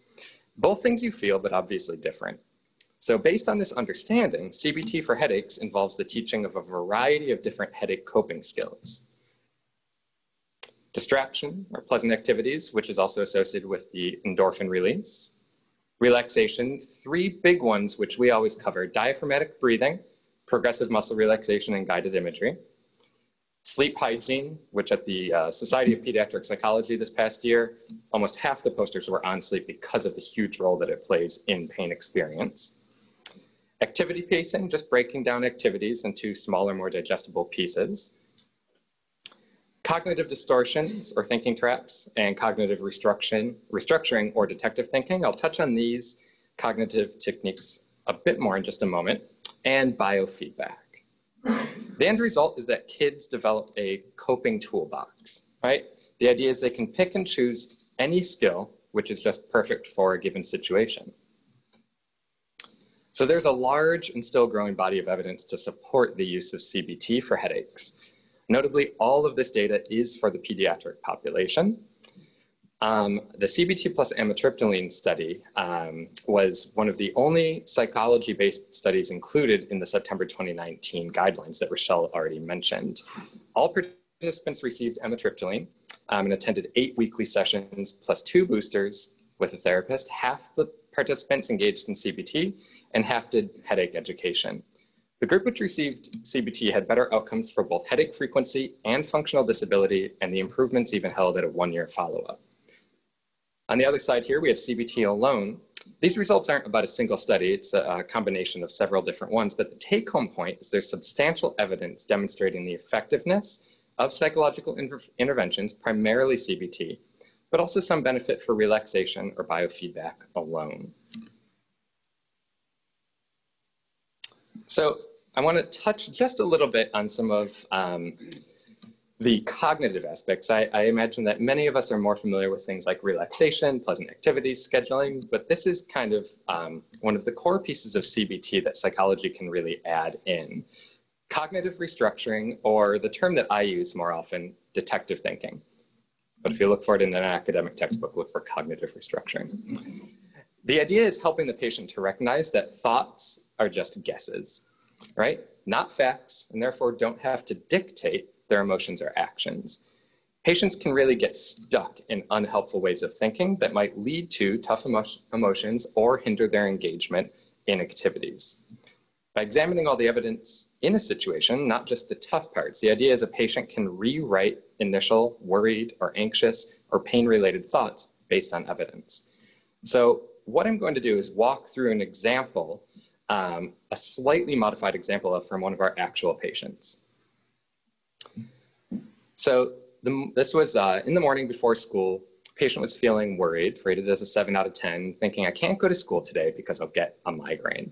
Both things you feel, but obviously different. So based on this understanding, CBT for headaches involves the teaching of a variety of different headache coping skills. Distraction or pleasant activities, which is also associated with the endorphin release. Relaxation, three big ones, which we always cover, diaphragmatic breathing, progressive muscle relaxation, and guided imagery. Sleep hygiene, which at the uh, Society of Pediatric Psychology this past year, almost half the posters were on sleep because of the huge role that it plays in pain experience. Activity pacing, just breaking down activities into smaller, more digestible pieces. Cognitive distortions or thinking traps and cognitive restructuring, restructuring or detective thinking. I'll touch on these cognitive techniques a bit more in just a moment. And biofeedback. The end result is that kids develop a coping toolbox, right? The idea is they can pick and choose any skill which is just perfect for a given situation. So there's a large and still growing body of evidence to support the use of CBT for headaches. Notably, all of this data is for the pediatric population. Um, the CBT plus amitriptyline study um, was one of the only psychology-based studies included in the September 2019 guidelines that Rochelle already mentioned. All participants received amitriptyline um, and attended eight weekly sessions plus two boosters with a therapist. Half the participants engaged in CBT and half did headache education. The group which received CBT had better outcomes for both headache frequency and functional disability, and the improvements even held at a one-year follow-up. On the other side here, we have CBT alone. These results aren't about a single study, it's a, combination of several different ones, but the take home point is there's substantial evidence demonstrating the effectiveness of psychological inter interventions, primarily CBT, but also some benefit for relaxation or biofeedback alone. So I want to touch just a little bit on some of um, the cognitive aspects. I, I, imagine that many of us are more familiar with things like relaxation, pleasant activities, scheduling, but this is kind of um, one of the core pieces of CBT that psychology can really add in cognitive restructuring, or the term that I use more often, detective thinking. But if you look for it in an academic textbook, look for cognitive restructuring. The idea is helping the patient to recognize that thoughts are just guesses, right? Not facts, and therefore don't have to dictate their emotions or actions. Patients can really get stuck in unhelpful ways of thinking that might lead to tough emo emotions or hinder their engagement in activities. By examining all the evidence in a situation, not just the tough parts, the idea is a patient can rewrite initial worried or anxious or pain related thoughts based on evidence. So, what I'm going to do is walk through an example, um, a slightly modified example of from one of our actual patients. So, the, this was uh, in the morning before school. Patient was feeling worried, rated as a 7 out of 10, thinking, I can't go to school today because I'll get a migraine.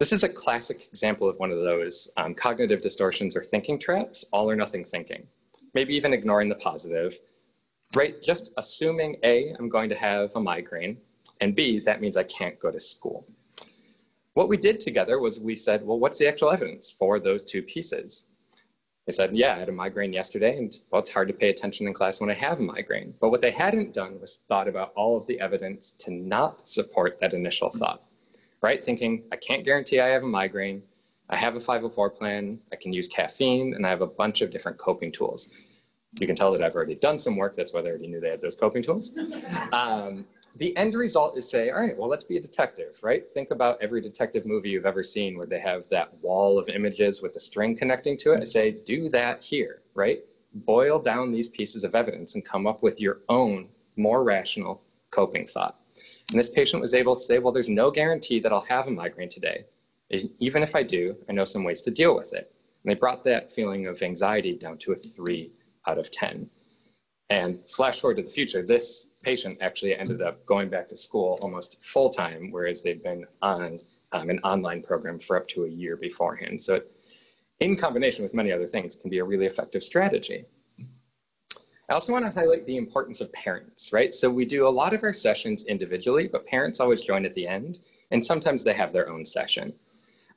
This is a classic example of one of those um, cognitive distortions or thinking traps, all or nothing thinking. Maybe even ignoring the positive, right? Just assuming A, I'm going to have a migraine, and B, that means I can't go to school. What we did together was we said, well, what's the actual evidence for those two pieces? They said, yeah, I had a migraine yesterday, and well, it's hard to pay attention in class when I have a migraine. But what they hadn't done was thought about all of the evidence to not support that initial thought right? Thinking, I can't guarantee I have a migraine. I have a 504 plan. I can use caffeine, and I have a bunch of different coping tools. You can tell that I've already done some work. That's why they already knew they had those coping tools. Um, the end result is say, all right, well, let's be a detective, right? Think about every detective movie you've ever seen where they have that wall of images with the string connecting to it. I say, do that here, right? Boil down these pieces of evidence and come up with your own more rational coping thought. And this patient was able to say, well, there's no guarantee that I'll have a migraine today. Even if I do, I know some ways to deal with it. And they brought that feeling of anxiety down to a three out of 10. And flash forward to the future, this patient actually ended up going back to school almost full time, whereas they'd been on um, an online program for up to a year beforehand. So, it, in combination with many other things, can be a really effective strategy. I also want to highlight the importance of parents, right? So we do a lot of our sessions individually, but parents always join at the end, and sometimes they have their own session.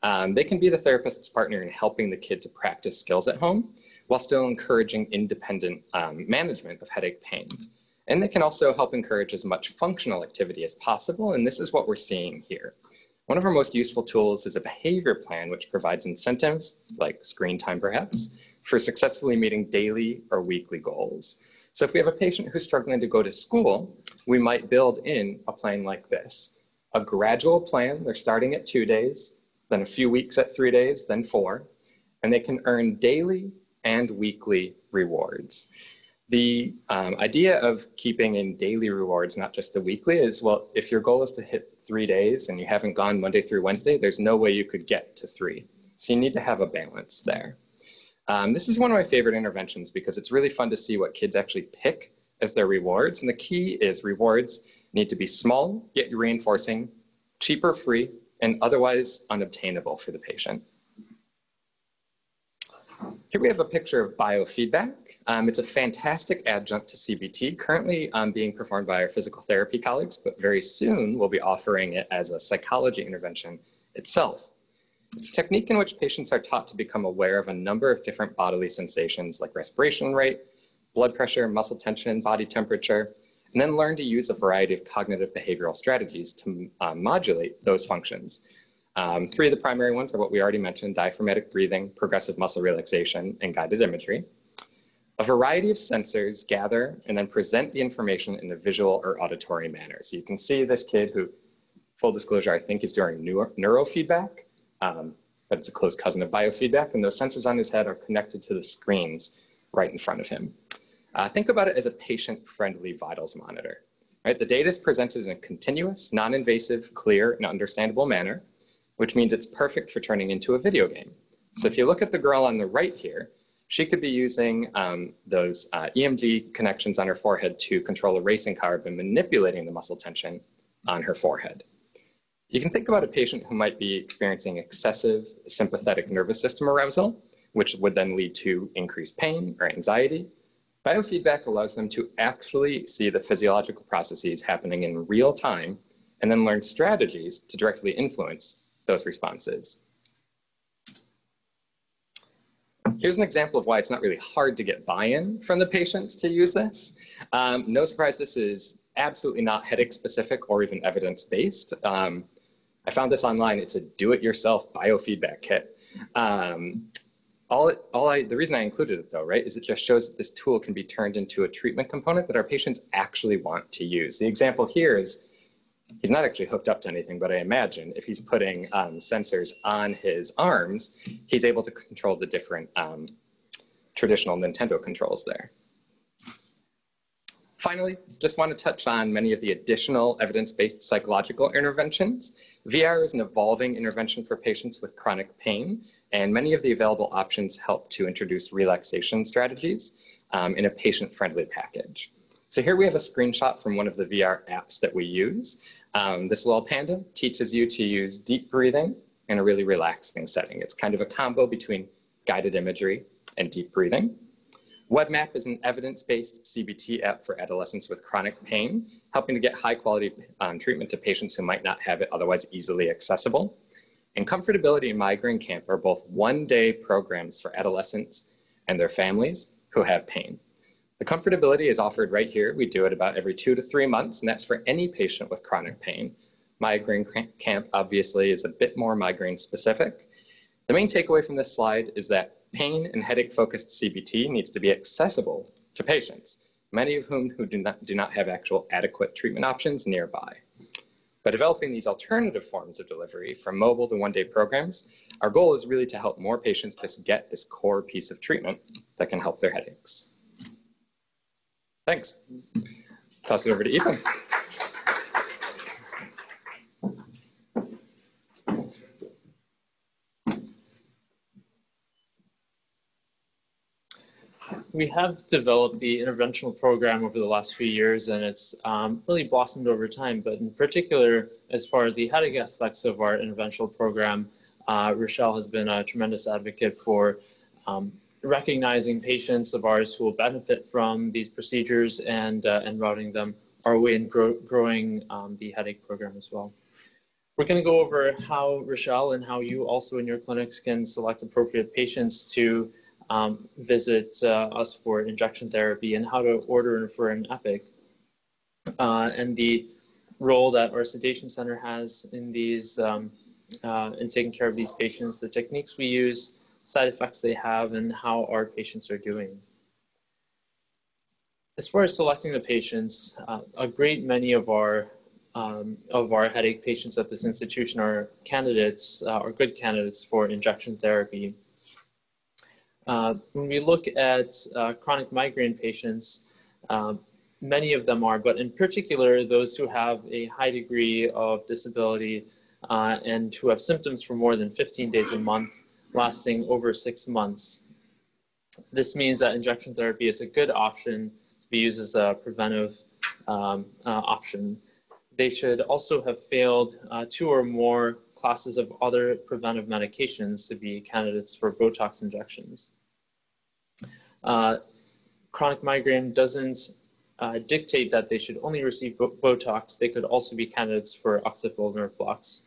Um, they can be the therapist's partner in helping the kid to practice skills at home while still encouraging independent um, management of headache pain. And they can also help encourage as much functional activity as possible, and this is what we're seeing here. One of our most useful tools is a behavior plan, which provides incentives, like screen time perhaps, for successfully meeting daily or weekly goals. So if we have a patient who's struggling to go to school, we might build in a plan like this. A gradual plan, they're starting at two days, then a few weeks at three days, then four, and they can earn daily and weekly rewards. The um, idea of keeping in daily rewards, not just the weekly, is well, if your goal is to hit three days and you haven't gone Monday through Wednesday, there's no way you could get to three. So you need to have a balance there. Um, this is one of my favorite interventions because it's really fun to see what kids actually pick as their rewards. And the key is rewards need to be small, yet reinforcing, cheaper free, and otherwise unobtainable for the patient. Here we have a picture of biofeedback. Um, it's a fantastic adjunct to CBT, currently um, being performed by our physical therapy colleagues, but very soon we'll be offering it as a psychology intervention itself. It's a technique in which patients are taught to become aware of a number of different bodily sensations like respiration rate, blood pressure, muscle tension, body temperature, and then learn to use a variety of cognitive behavioral strategies to uh, modulate those functions. Um, three of the primary ones are what we already mentioned, diaphragmatic breathing, progressive muscle relaxation, and guided imagery. A variety of sensors gather and then present the information in a visual or auditory manner. So you can see this kid who, full disclosure, I think is doing neuro neurofeedback, um, but it's a close cousin of biofeedback, and those sensors on his head are connected to the screens right in front of him. Uh, think about it as a patient-friendly vitals monitor. Right? The data is presented in a continuous, non-invasive, clear, and understandable manner which means it's perfect for turning into a video game. So if you look at the girl on the right here, she could be using um, those uh, EMG connections on her forehead to control a racing car by manipulating the muscle tension on her forehead. You can think about a patient who might be experiencing excessive sympathetic nervous system arousal, which would then lead to increased pain or anxiety. Biofeedback allows them to actually see the physiological processes happening in real time and then learn strategies to directly influence those responses. Here's an example of why it's not really hard to get buy-in from the patients to use this. Um, no surprise, this is absolutely not headache specific or even evidence-based. Um, I found this online. It's a do-it-yourself biofeedback kit. Um, all, all I, the reason I included it though, right, is it just shows that this tool can be turned into a treatment component that our patients actually want to use. The example here is he's not actually hooked up to anything, but I imagine if he's putting um, sensors on his arms, he's able to control the different um, traditional Nintendo controls there. Finally, just want to touch on many of the additional evidence-based psychological interventions. VR is an evolving intervention for patients with chronic pain, and many of the available options help to introduce relaxation strategies um, in a patient-friendly package. So here we have a screenshot from one of the VR apps that we use. Um, this little panda teaches you to use deep breathing in a really relaxing setting. It's kind of a combo between guided imagery and deep breathing. WebMap is an evidence-based CBT app for adolescents with chronic pain, helping to get high quality um, treatment to patients who might not have it otherwise easily accessible. And Comfortability and Migraine Camp are both one-day programs for adolescents and their families who have pain. The comfortability is offered right here. We do it about every two to three months, and that's for any patient with chronic pain. Migraine camp obviously is a bit more migraine specific. The main takeaway from this slide is that pain and headache focused CBT needs to be accessible to patients, many of whom who do not, do not have actual adequate treatment options nearby. By developing these alternative forms of delivery from mobile to one day programs, our goal is really to help more patients just get this core piece of treatment that can help their headaches. Thanks. Toss it over to Eapen. We have developed the interventional program over the last few years and it's um, really blossomed over time. But in particular, as far as the headache aspects of our interventional program, uh, Rochelle has been a tremendous advocate for um, recognizing patients of ours who will benefit from these procedures and, uh, and routing them our way in grow, growing um, the headache program as well. We're going to go over how Rochelle and how you also in your clinics can select appropriate patients to um, visit uh, us for injection therapy and how to order for an EPIC. Uh, and the role that our sedation center has in these um, uh, in taking care of these patients, the techniques we use, side effects they have, and how our patients are doing. As far as selecting the patients, uh, a great many of our um, of our headache patients at this institution are candidates uh, or good candidates for injection therapy. Uh, when we look at uh, chronic migraine patients, um, many of them are, but in particular, those who have a high degree of disability uh, and who have symptoms for more than 15 days a month lasting over six months. This means that injection therapy is a good option to be used as a preventive um, uh, option. they should also have failed uh, two or more classes of other preventive medications to be candidates for Botox injections. Uh, chronic migraine doesn't uh, dictate that they should only receive Botox. They could also be candidates for occipital nerve blocks.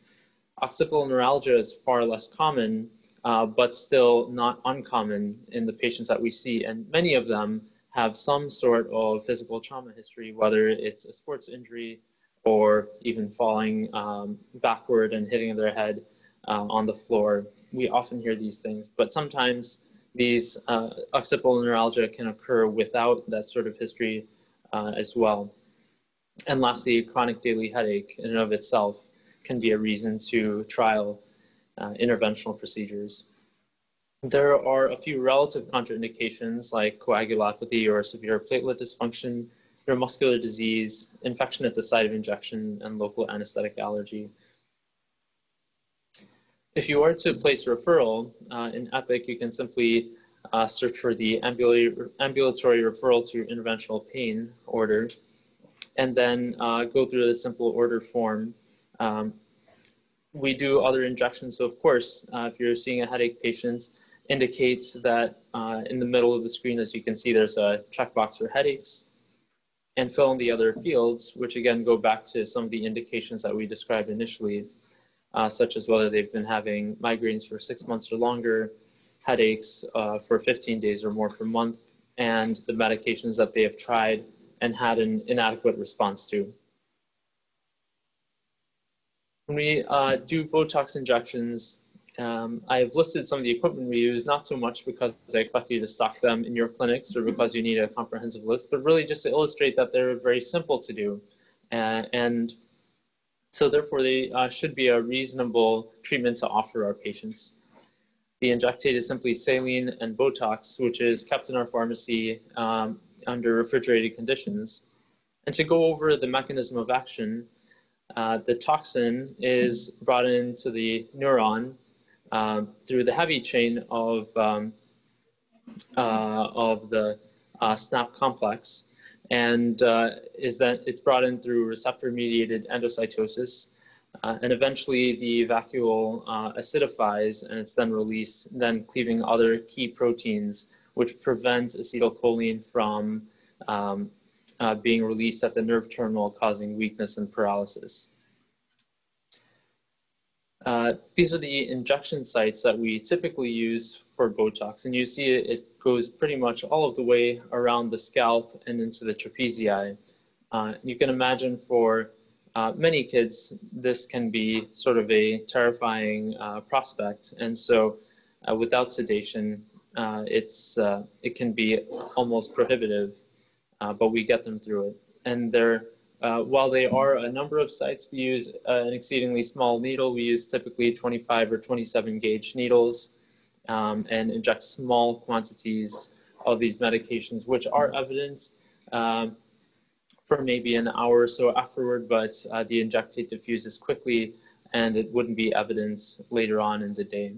Occipital neuralgia is far less common, uh, but still not uncommon in the patients that we see. And many of them have some sort of physical trauma history, whether it's a sports injury or even falling um, backward and hitting their head uh, on the floor. We often hear these things, but sometimes these uh, occipital neuralgia can occur without that sort of history uh, as well. And lastly, chronic daily headache in and of itself can be a reason to trial uh, interventional procedures. There are a few relative contraindications like coagulopathy or severe platelet dysfunction, neuromuscular disease, infection at the site of injection, and local anesthetic allergy. If you were to place a referral uh, in EPIC, you can simply uh, search for the ambulatory referral to interventional pain order, and then uh, go through the simple order form. Um, we do other injections, so of course, uh, if you're seeing a headache patient, indicates that uh, in the middle of the screen, as you can see, there's a checkbox for headaches and fill in the other fields, which again go back to some of the indications that we described initially, uh, such as whether they've been having migraines for six months or longer, headaches uh, for 15 days or more per month, and the medications that they have tried and had an inadequate response to. When we uh, do Botox injections, um, I've listed some of the equipment we use, not so much because I expect you to stock them in your clinics or because you need a comprehensive list, but really just to illustrate that they're very simple to do. Uh, and so therefore they uh, should be a reasonable treatment to offer our patients. The injectate is simply saline and Botox, which is kept in our pharmacy um, under refrigerated conditions. And to go over the mechanism of action, uh, the toxin is brought into the neuron um, through the heavy chain of, um, uh, of the uh, SNAP complex and uh, is that it's brought in through receptor mediated endocytosis uh, and eventually the vacuole uh, acidifies and it's then released, then cleaving other key proteins which prevent acetylcholine from um, uh, being released at the nerve terminal causing weakness and paralysis. Uh, these are the injection sites that we typically use for Botox. And you see it, it goes pretty much all of the way around the scalp and into the trapezii. Uh, you can imagine for uh, many kids, this can be sort of a terrifying uh, prospect. And so uh, without sedation, it's, it can be almost prohibitive, but we get them through it. And they're uh, while they are a number of sites, we use uh, an exceedingly small needle. We use typically 25 or 27 gauge needles um, and inject small quantities of these medications, which are evident um, for maybe an hour or so afterward, but uh, the injectate diffuses quickly and it wouldn't be evident later on in the day.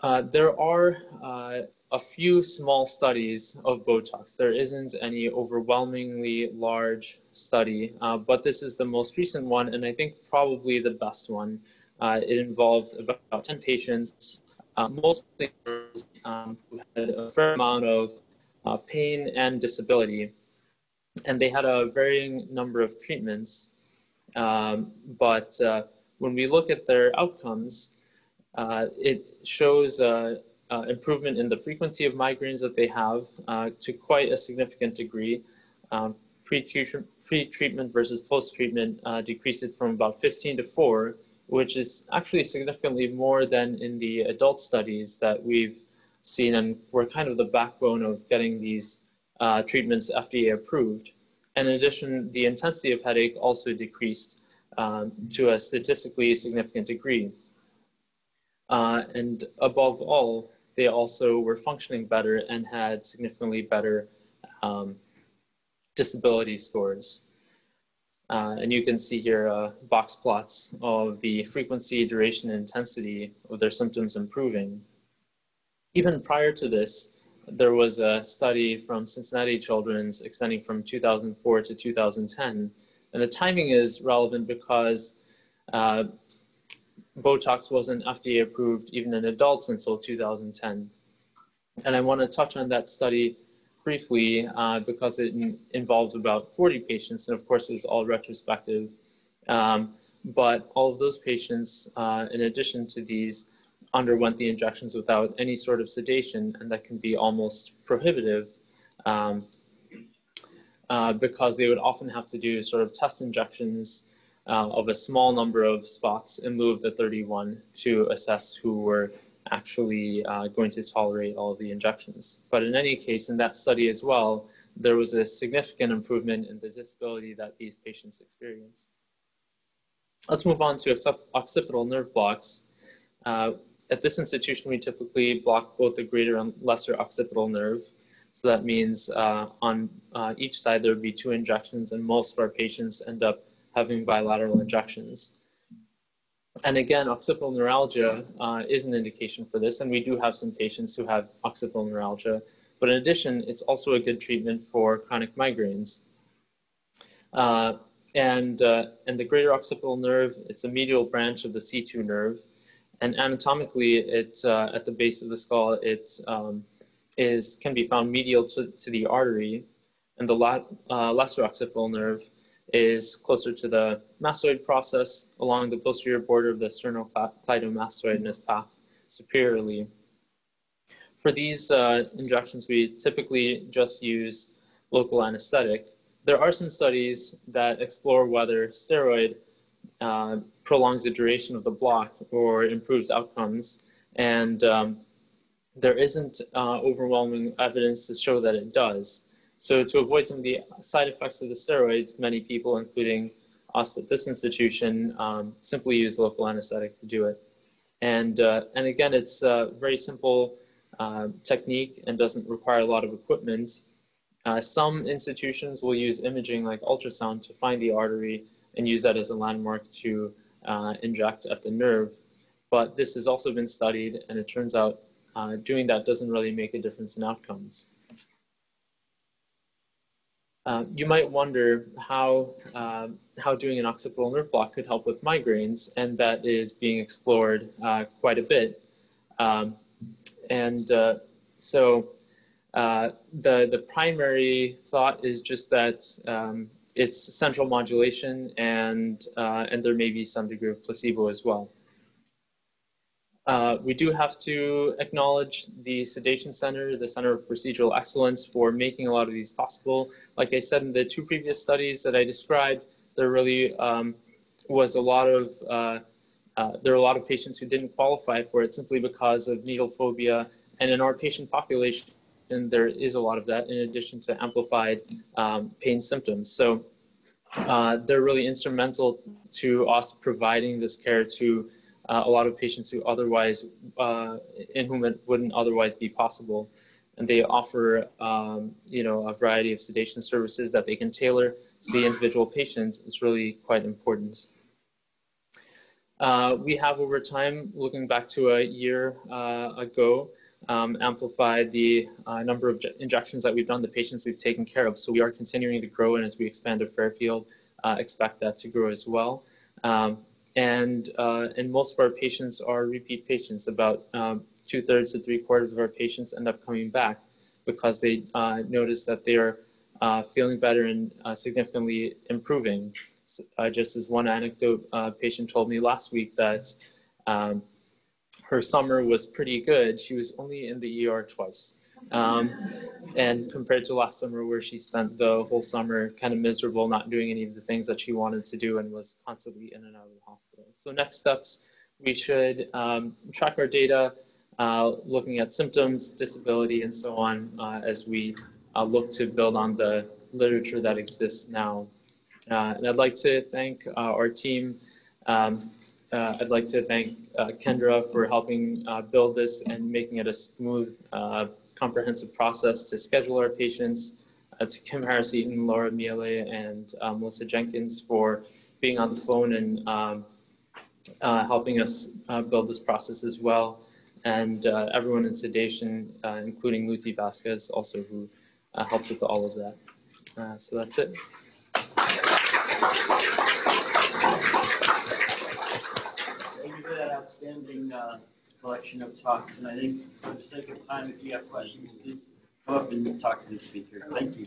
Uh, there are uh, a few small studies of Botox. There isn't any overwhelmingly large study, uh, but this is the most recent one, and I think probably the best one. Uh, it involved about 10 patients, uh, mostly um, who had a fair amount of uh, pain and disability, and they had a varying number of treatments. Um, but uh, when we look at their outcomes, uh, it shows uh, improvement in the frequency of migraines that they have uh, to quite a significant degree. Um, pre-treatment, versus post-treatment uh, decreased it from about 15 to 4, which is actually significantly more than in the adult studies that we've seen, and we're kind of the backbone of getting these uh, treatments FDA approved. And in addition, the intensity of headache also decreased um, to a statistically significant degree. Uh, and above all, they also were functioning better and had significantly better um, disability scores. Uh, and you can see here uh, box plots of the frequency, duration, and intensity of their symptoms improving. Even prior to this, there was a study from Cincinnati Children's extending from 2004 to 2010. And the timing is relevant because uh, Botox wasn't FDA approved even in adults until 2010. And I want to touch on that study briefly uh, because it in, involved about 40 patients, and of course it was all retrospective. Um, but all of those patients, uh, in addition to these, underwent the injections without any sort of sedation, and that can be almost prohibitive um, uh, because they would often have to do sort of test injections uh, of a small number of spots in lieu of the 31 to assess who were actually uh, going to tolerate all the injections. But in any case, in that study as well, there was a significant improvement in the disability that these patients experienced. Let's move on to occipital nerve blocks. Uh, at this institution, we typically block both the greater and lesser occipital nerve. So that means uh, on uh, each side there would be two injections, and most of our patients end up having bilateral injections. And again, occipital neuralgia uh, is an indication for this, and we do have some patients who have occipital neuralgia. But in addition, it's also a good treatment for chronic migraines. Uh, and, uh, and the greater occipital nerve, it's a medial branch of the C2 nerve. And anatomically, it, uh, at the base of the skull, it um, is, can be found medial to, to the artery. And the la- uh, lesser occipital nerve is closer to the mastoid process along the posterior border of the sternocleidomastoid and is path superiorly. For these uh, injections, we typically just use local anesthetic. There are some studies that explore whether steroid uh, prolongs the duration of the block or improves outcomes. And um, there isn't uh, overwhelming evidence to show that it does. So to avoid some of the side effects of the steroids, many people, including us at this institution, um, simply use local anesthetic to do it. And, uh, and again, it's a very simple uh, technique and doesn't require a lot of equipment. Uh, some institutions will use imaging like ultrasound to find the artery and use that as a landmark to uh, inject at the nerve. But this has also been studied, and it turns out uh, doing that doesn't really make a difference in outcomes. Uh, you might wonder how, uh, how doing an occipital nerve block could help with migraines, and that is being explored uh, quite a bit. Um, and uh, so uh, the, the primary thought is just that um, it's central modulation, and, and there may be some degree of placebo as well. Uh, we do have to acknowledge the Sedation Center, the Center of Procedural Excellence, for making a lot of these possible. Like I said in the two previous studies that I described, there really um, was a lot of uh, uh, there are a lot of patients who didn't qualify for it simply because of needle phobia, and in our patient population, there is a lot of that in addition to amplified um, pain symptoms. So uh, they're really instrumental to us providing this care to uh, a lot of patients who otherwise, uh, in whom it wouldn't otherwise be possible. And they offer, um, you know, a variety of sedation services that they can tailor to the individual patients. It's really quite important. Uh, we have over time, looking back to a year uh, ago, um, amplified the uh, number of injections that we've done, the patients we've taken care of. So we are continuing to grow, and as we expand to Fairfield, uh, expect that to grow as well. Um, and uh, and most of our patients are repeat patients. About um, two thirds to three quarters of our patients end up coming back because they uh, notice that they are uh, feeling better and uh, significantly improving. Uh, just as one anecdote, a uh, patient told me last week that um, her summer was pretty good. She was only in the ER twice. Um, and compared to last summer, where she spent the whole summer kind of miserable, not doing any of the things that she wanted to do, and was constantly in and out of the hospital. So, next steps we should um, track our data, uh, looking at symptoms, disability, and so on, uh, as we uh, look to build on the literature that exists now. Uh, and I'd like to thank uh, our team. Um, uh, I'd like to thank Kendra for helping build this and making it a smooth comprehensive process to schedule our patients. Uh, to Kim Harris Eaton, Laura Miele, and um, Melissa Jenkins for being on the phone and um, uh, helping us uh, build this process as well. and uh, everyone in sedation, uh, including Luti Vasquez, also who uh, helped with all of that. So that's it. Thank you for that outstanding collection of talks. And I think for the sake of time, if you have questions, please come up and talk to the speakers. Thank you.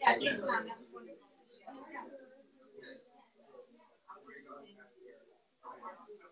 Yeah,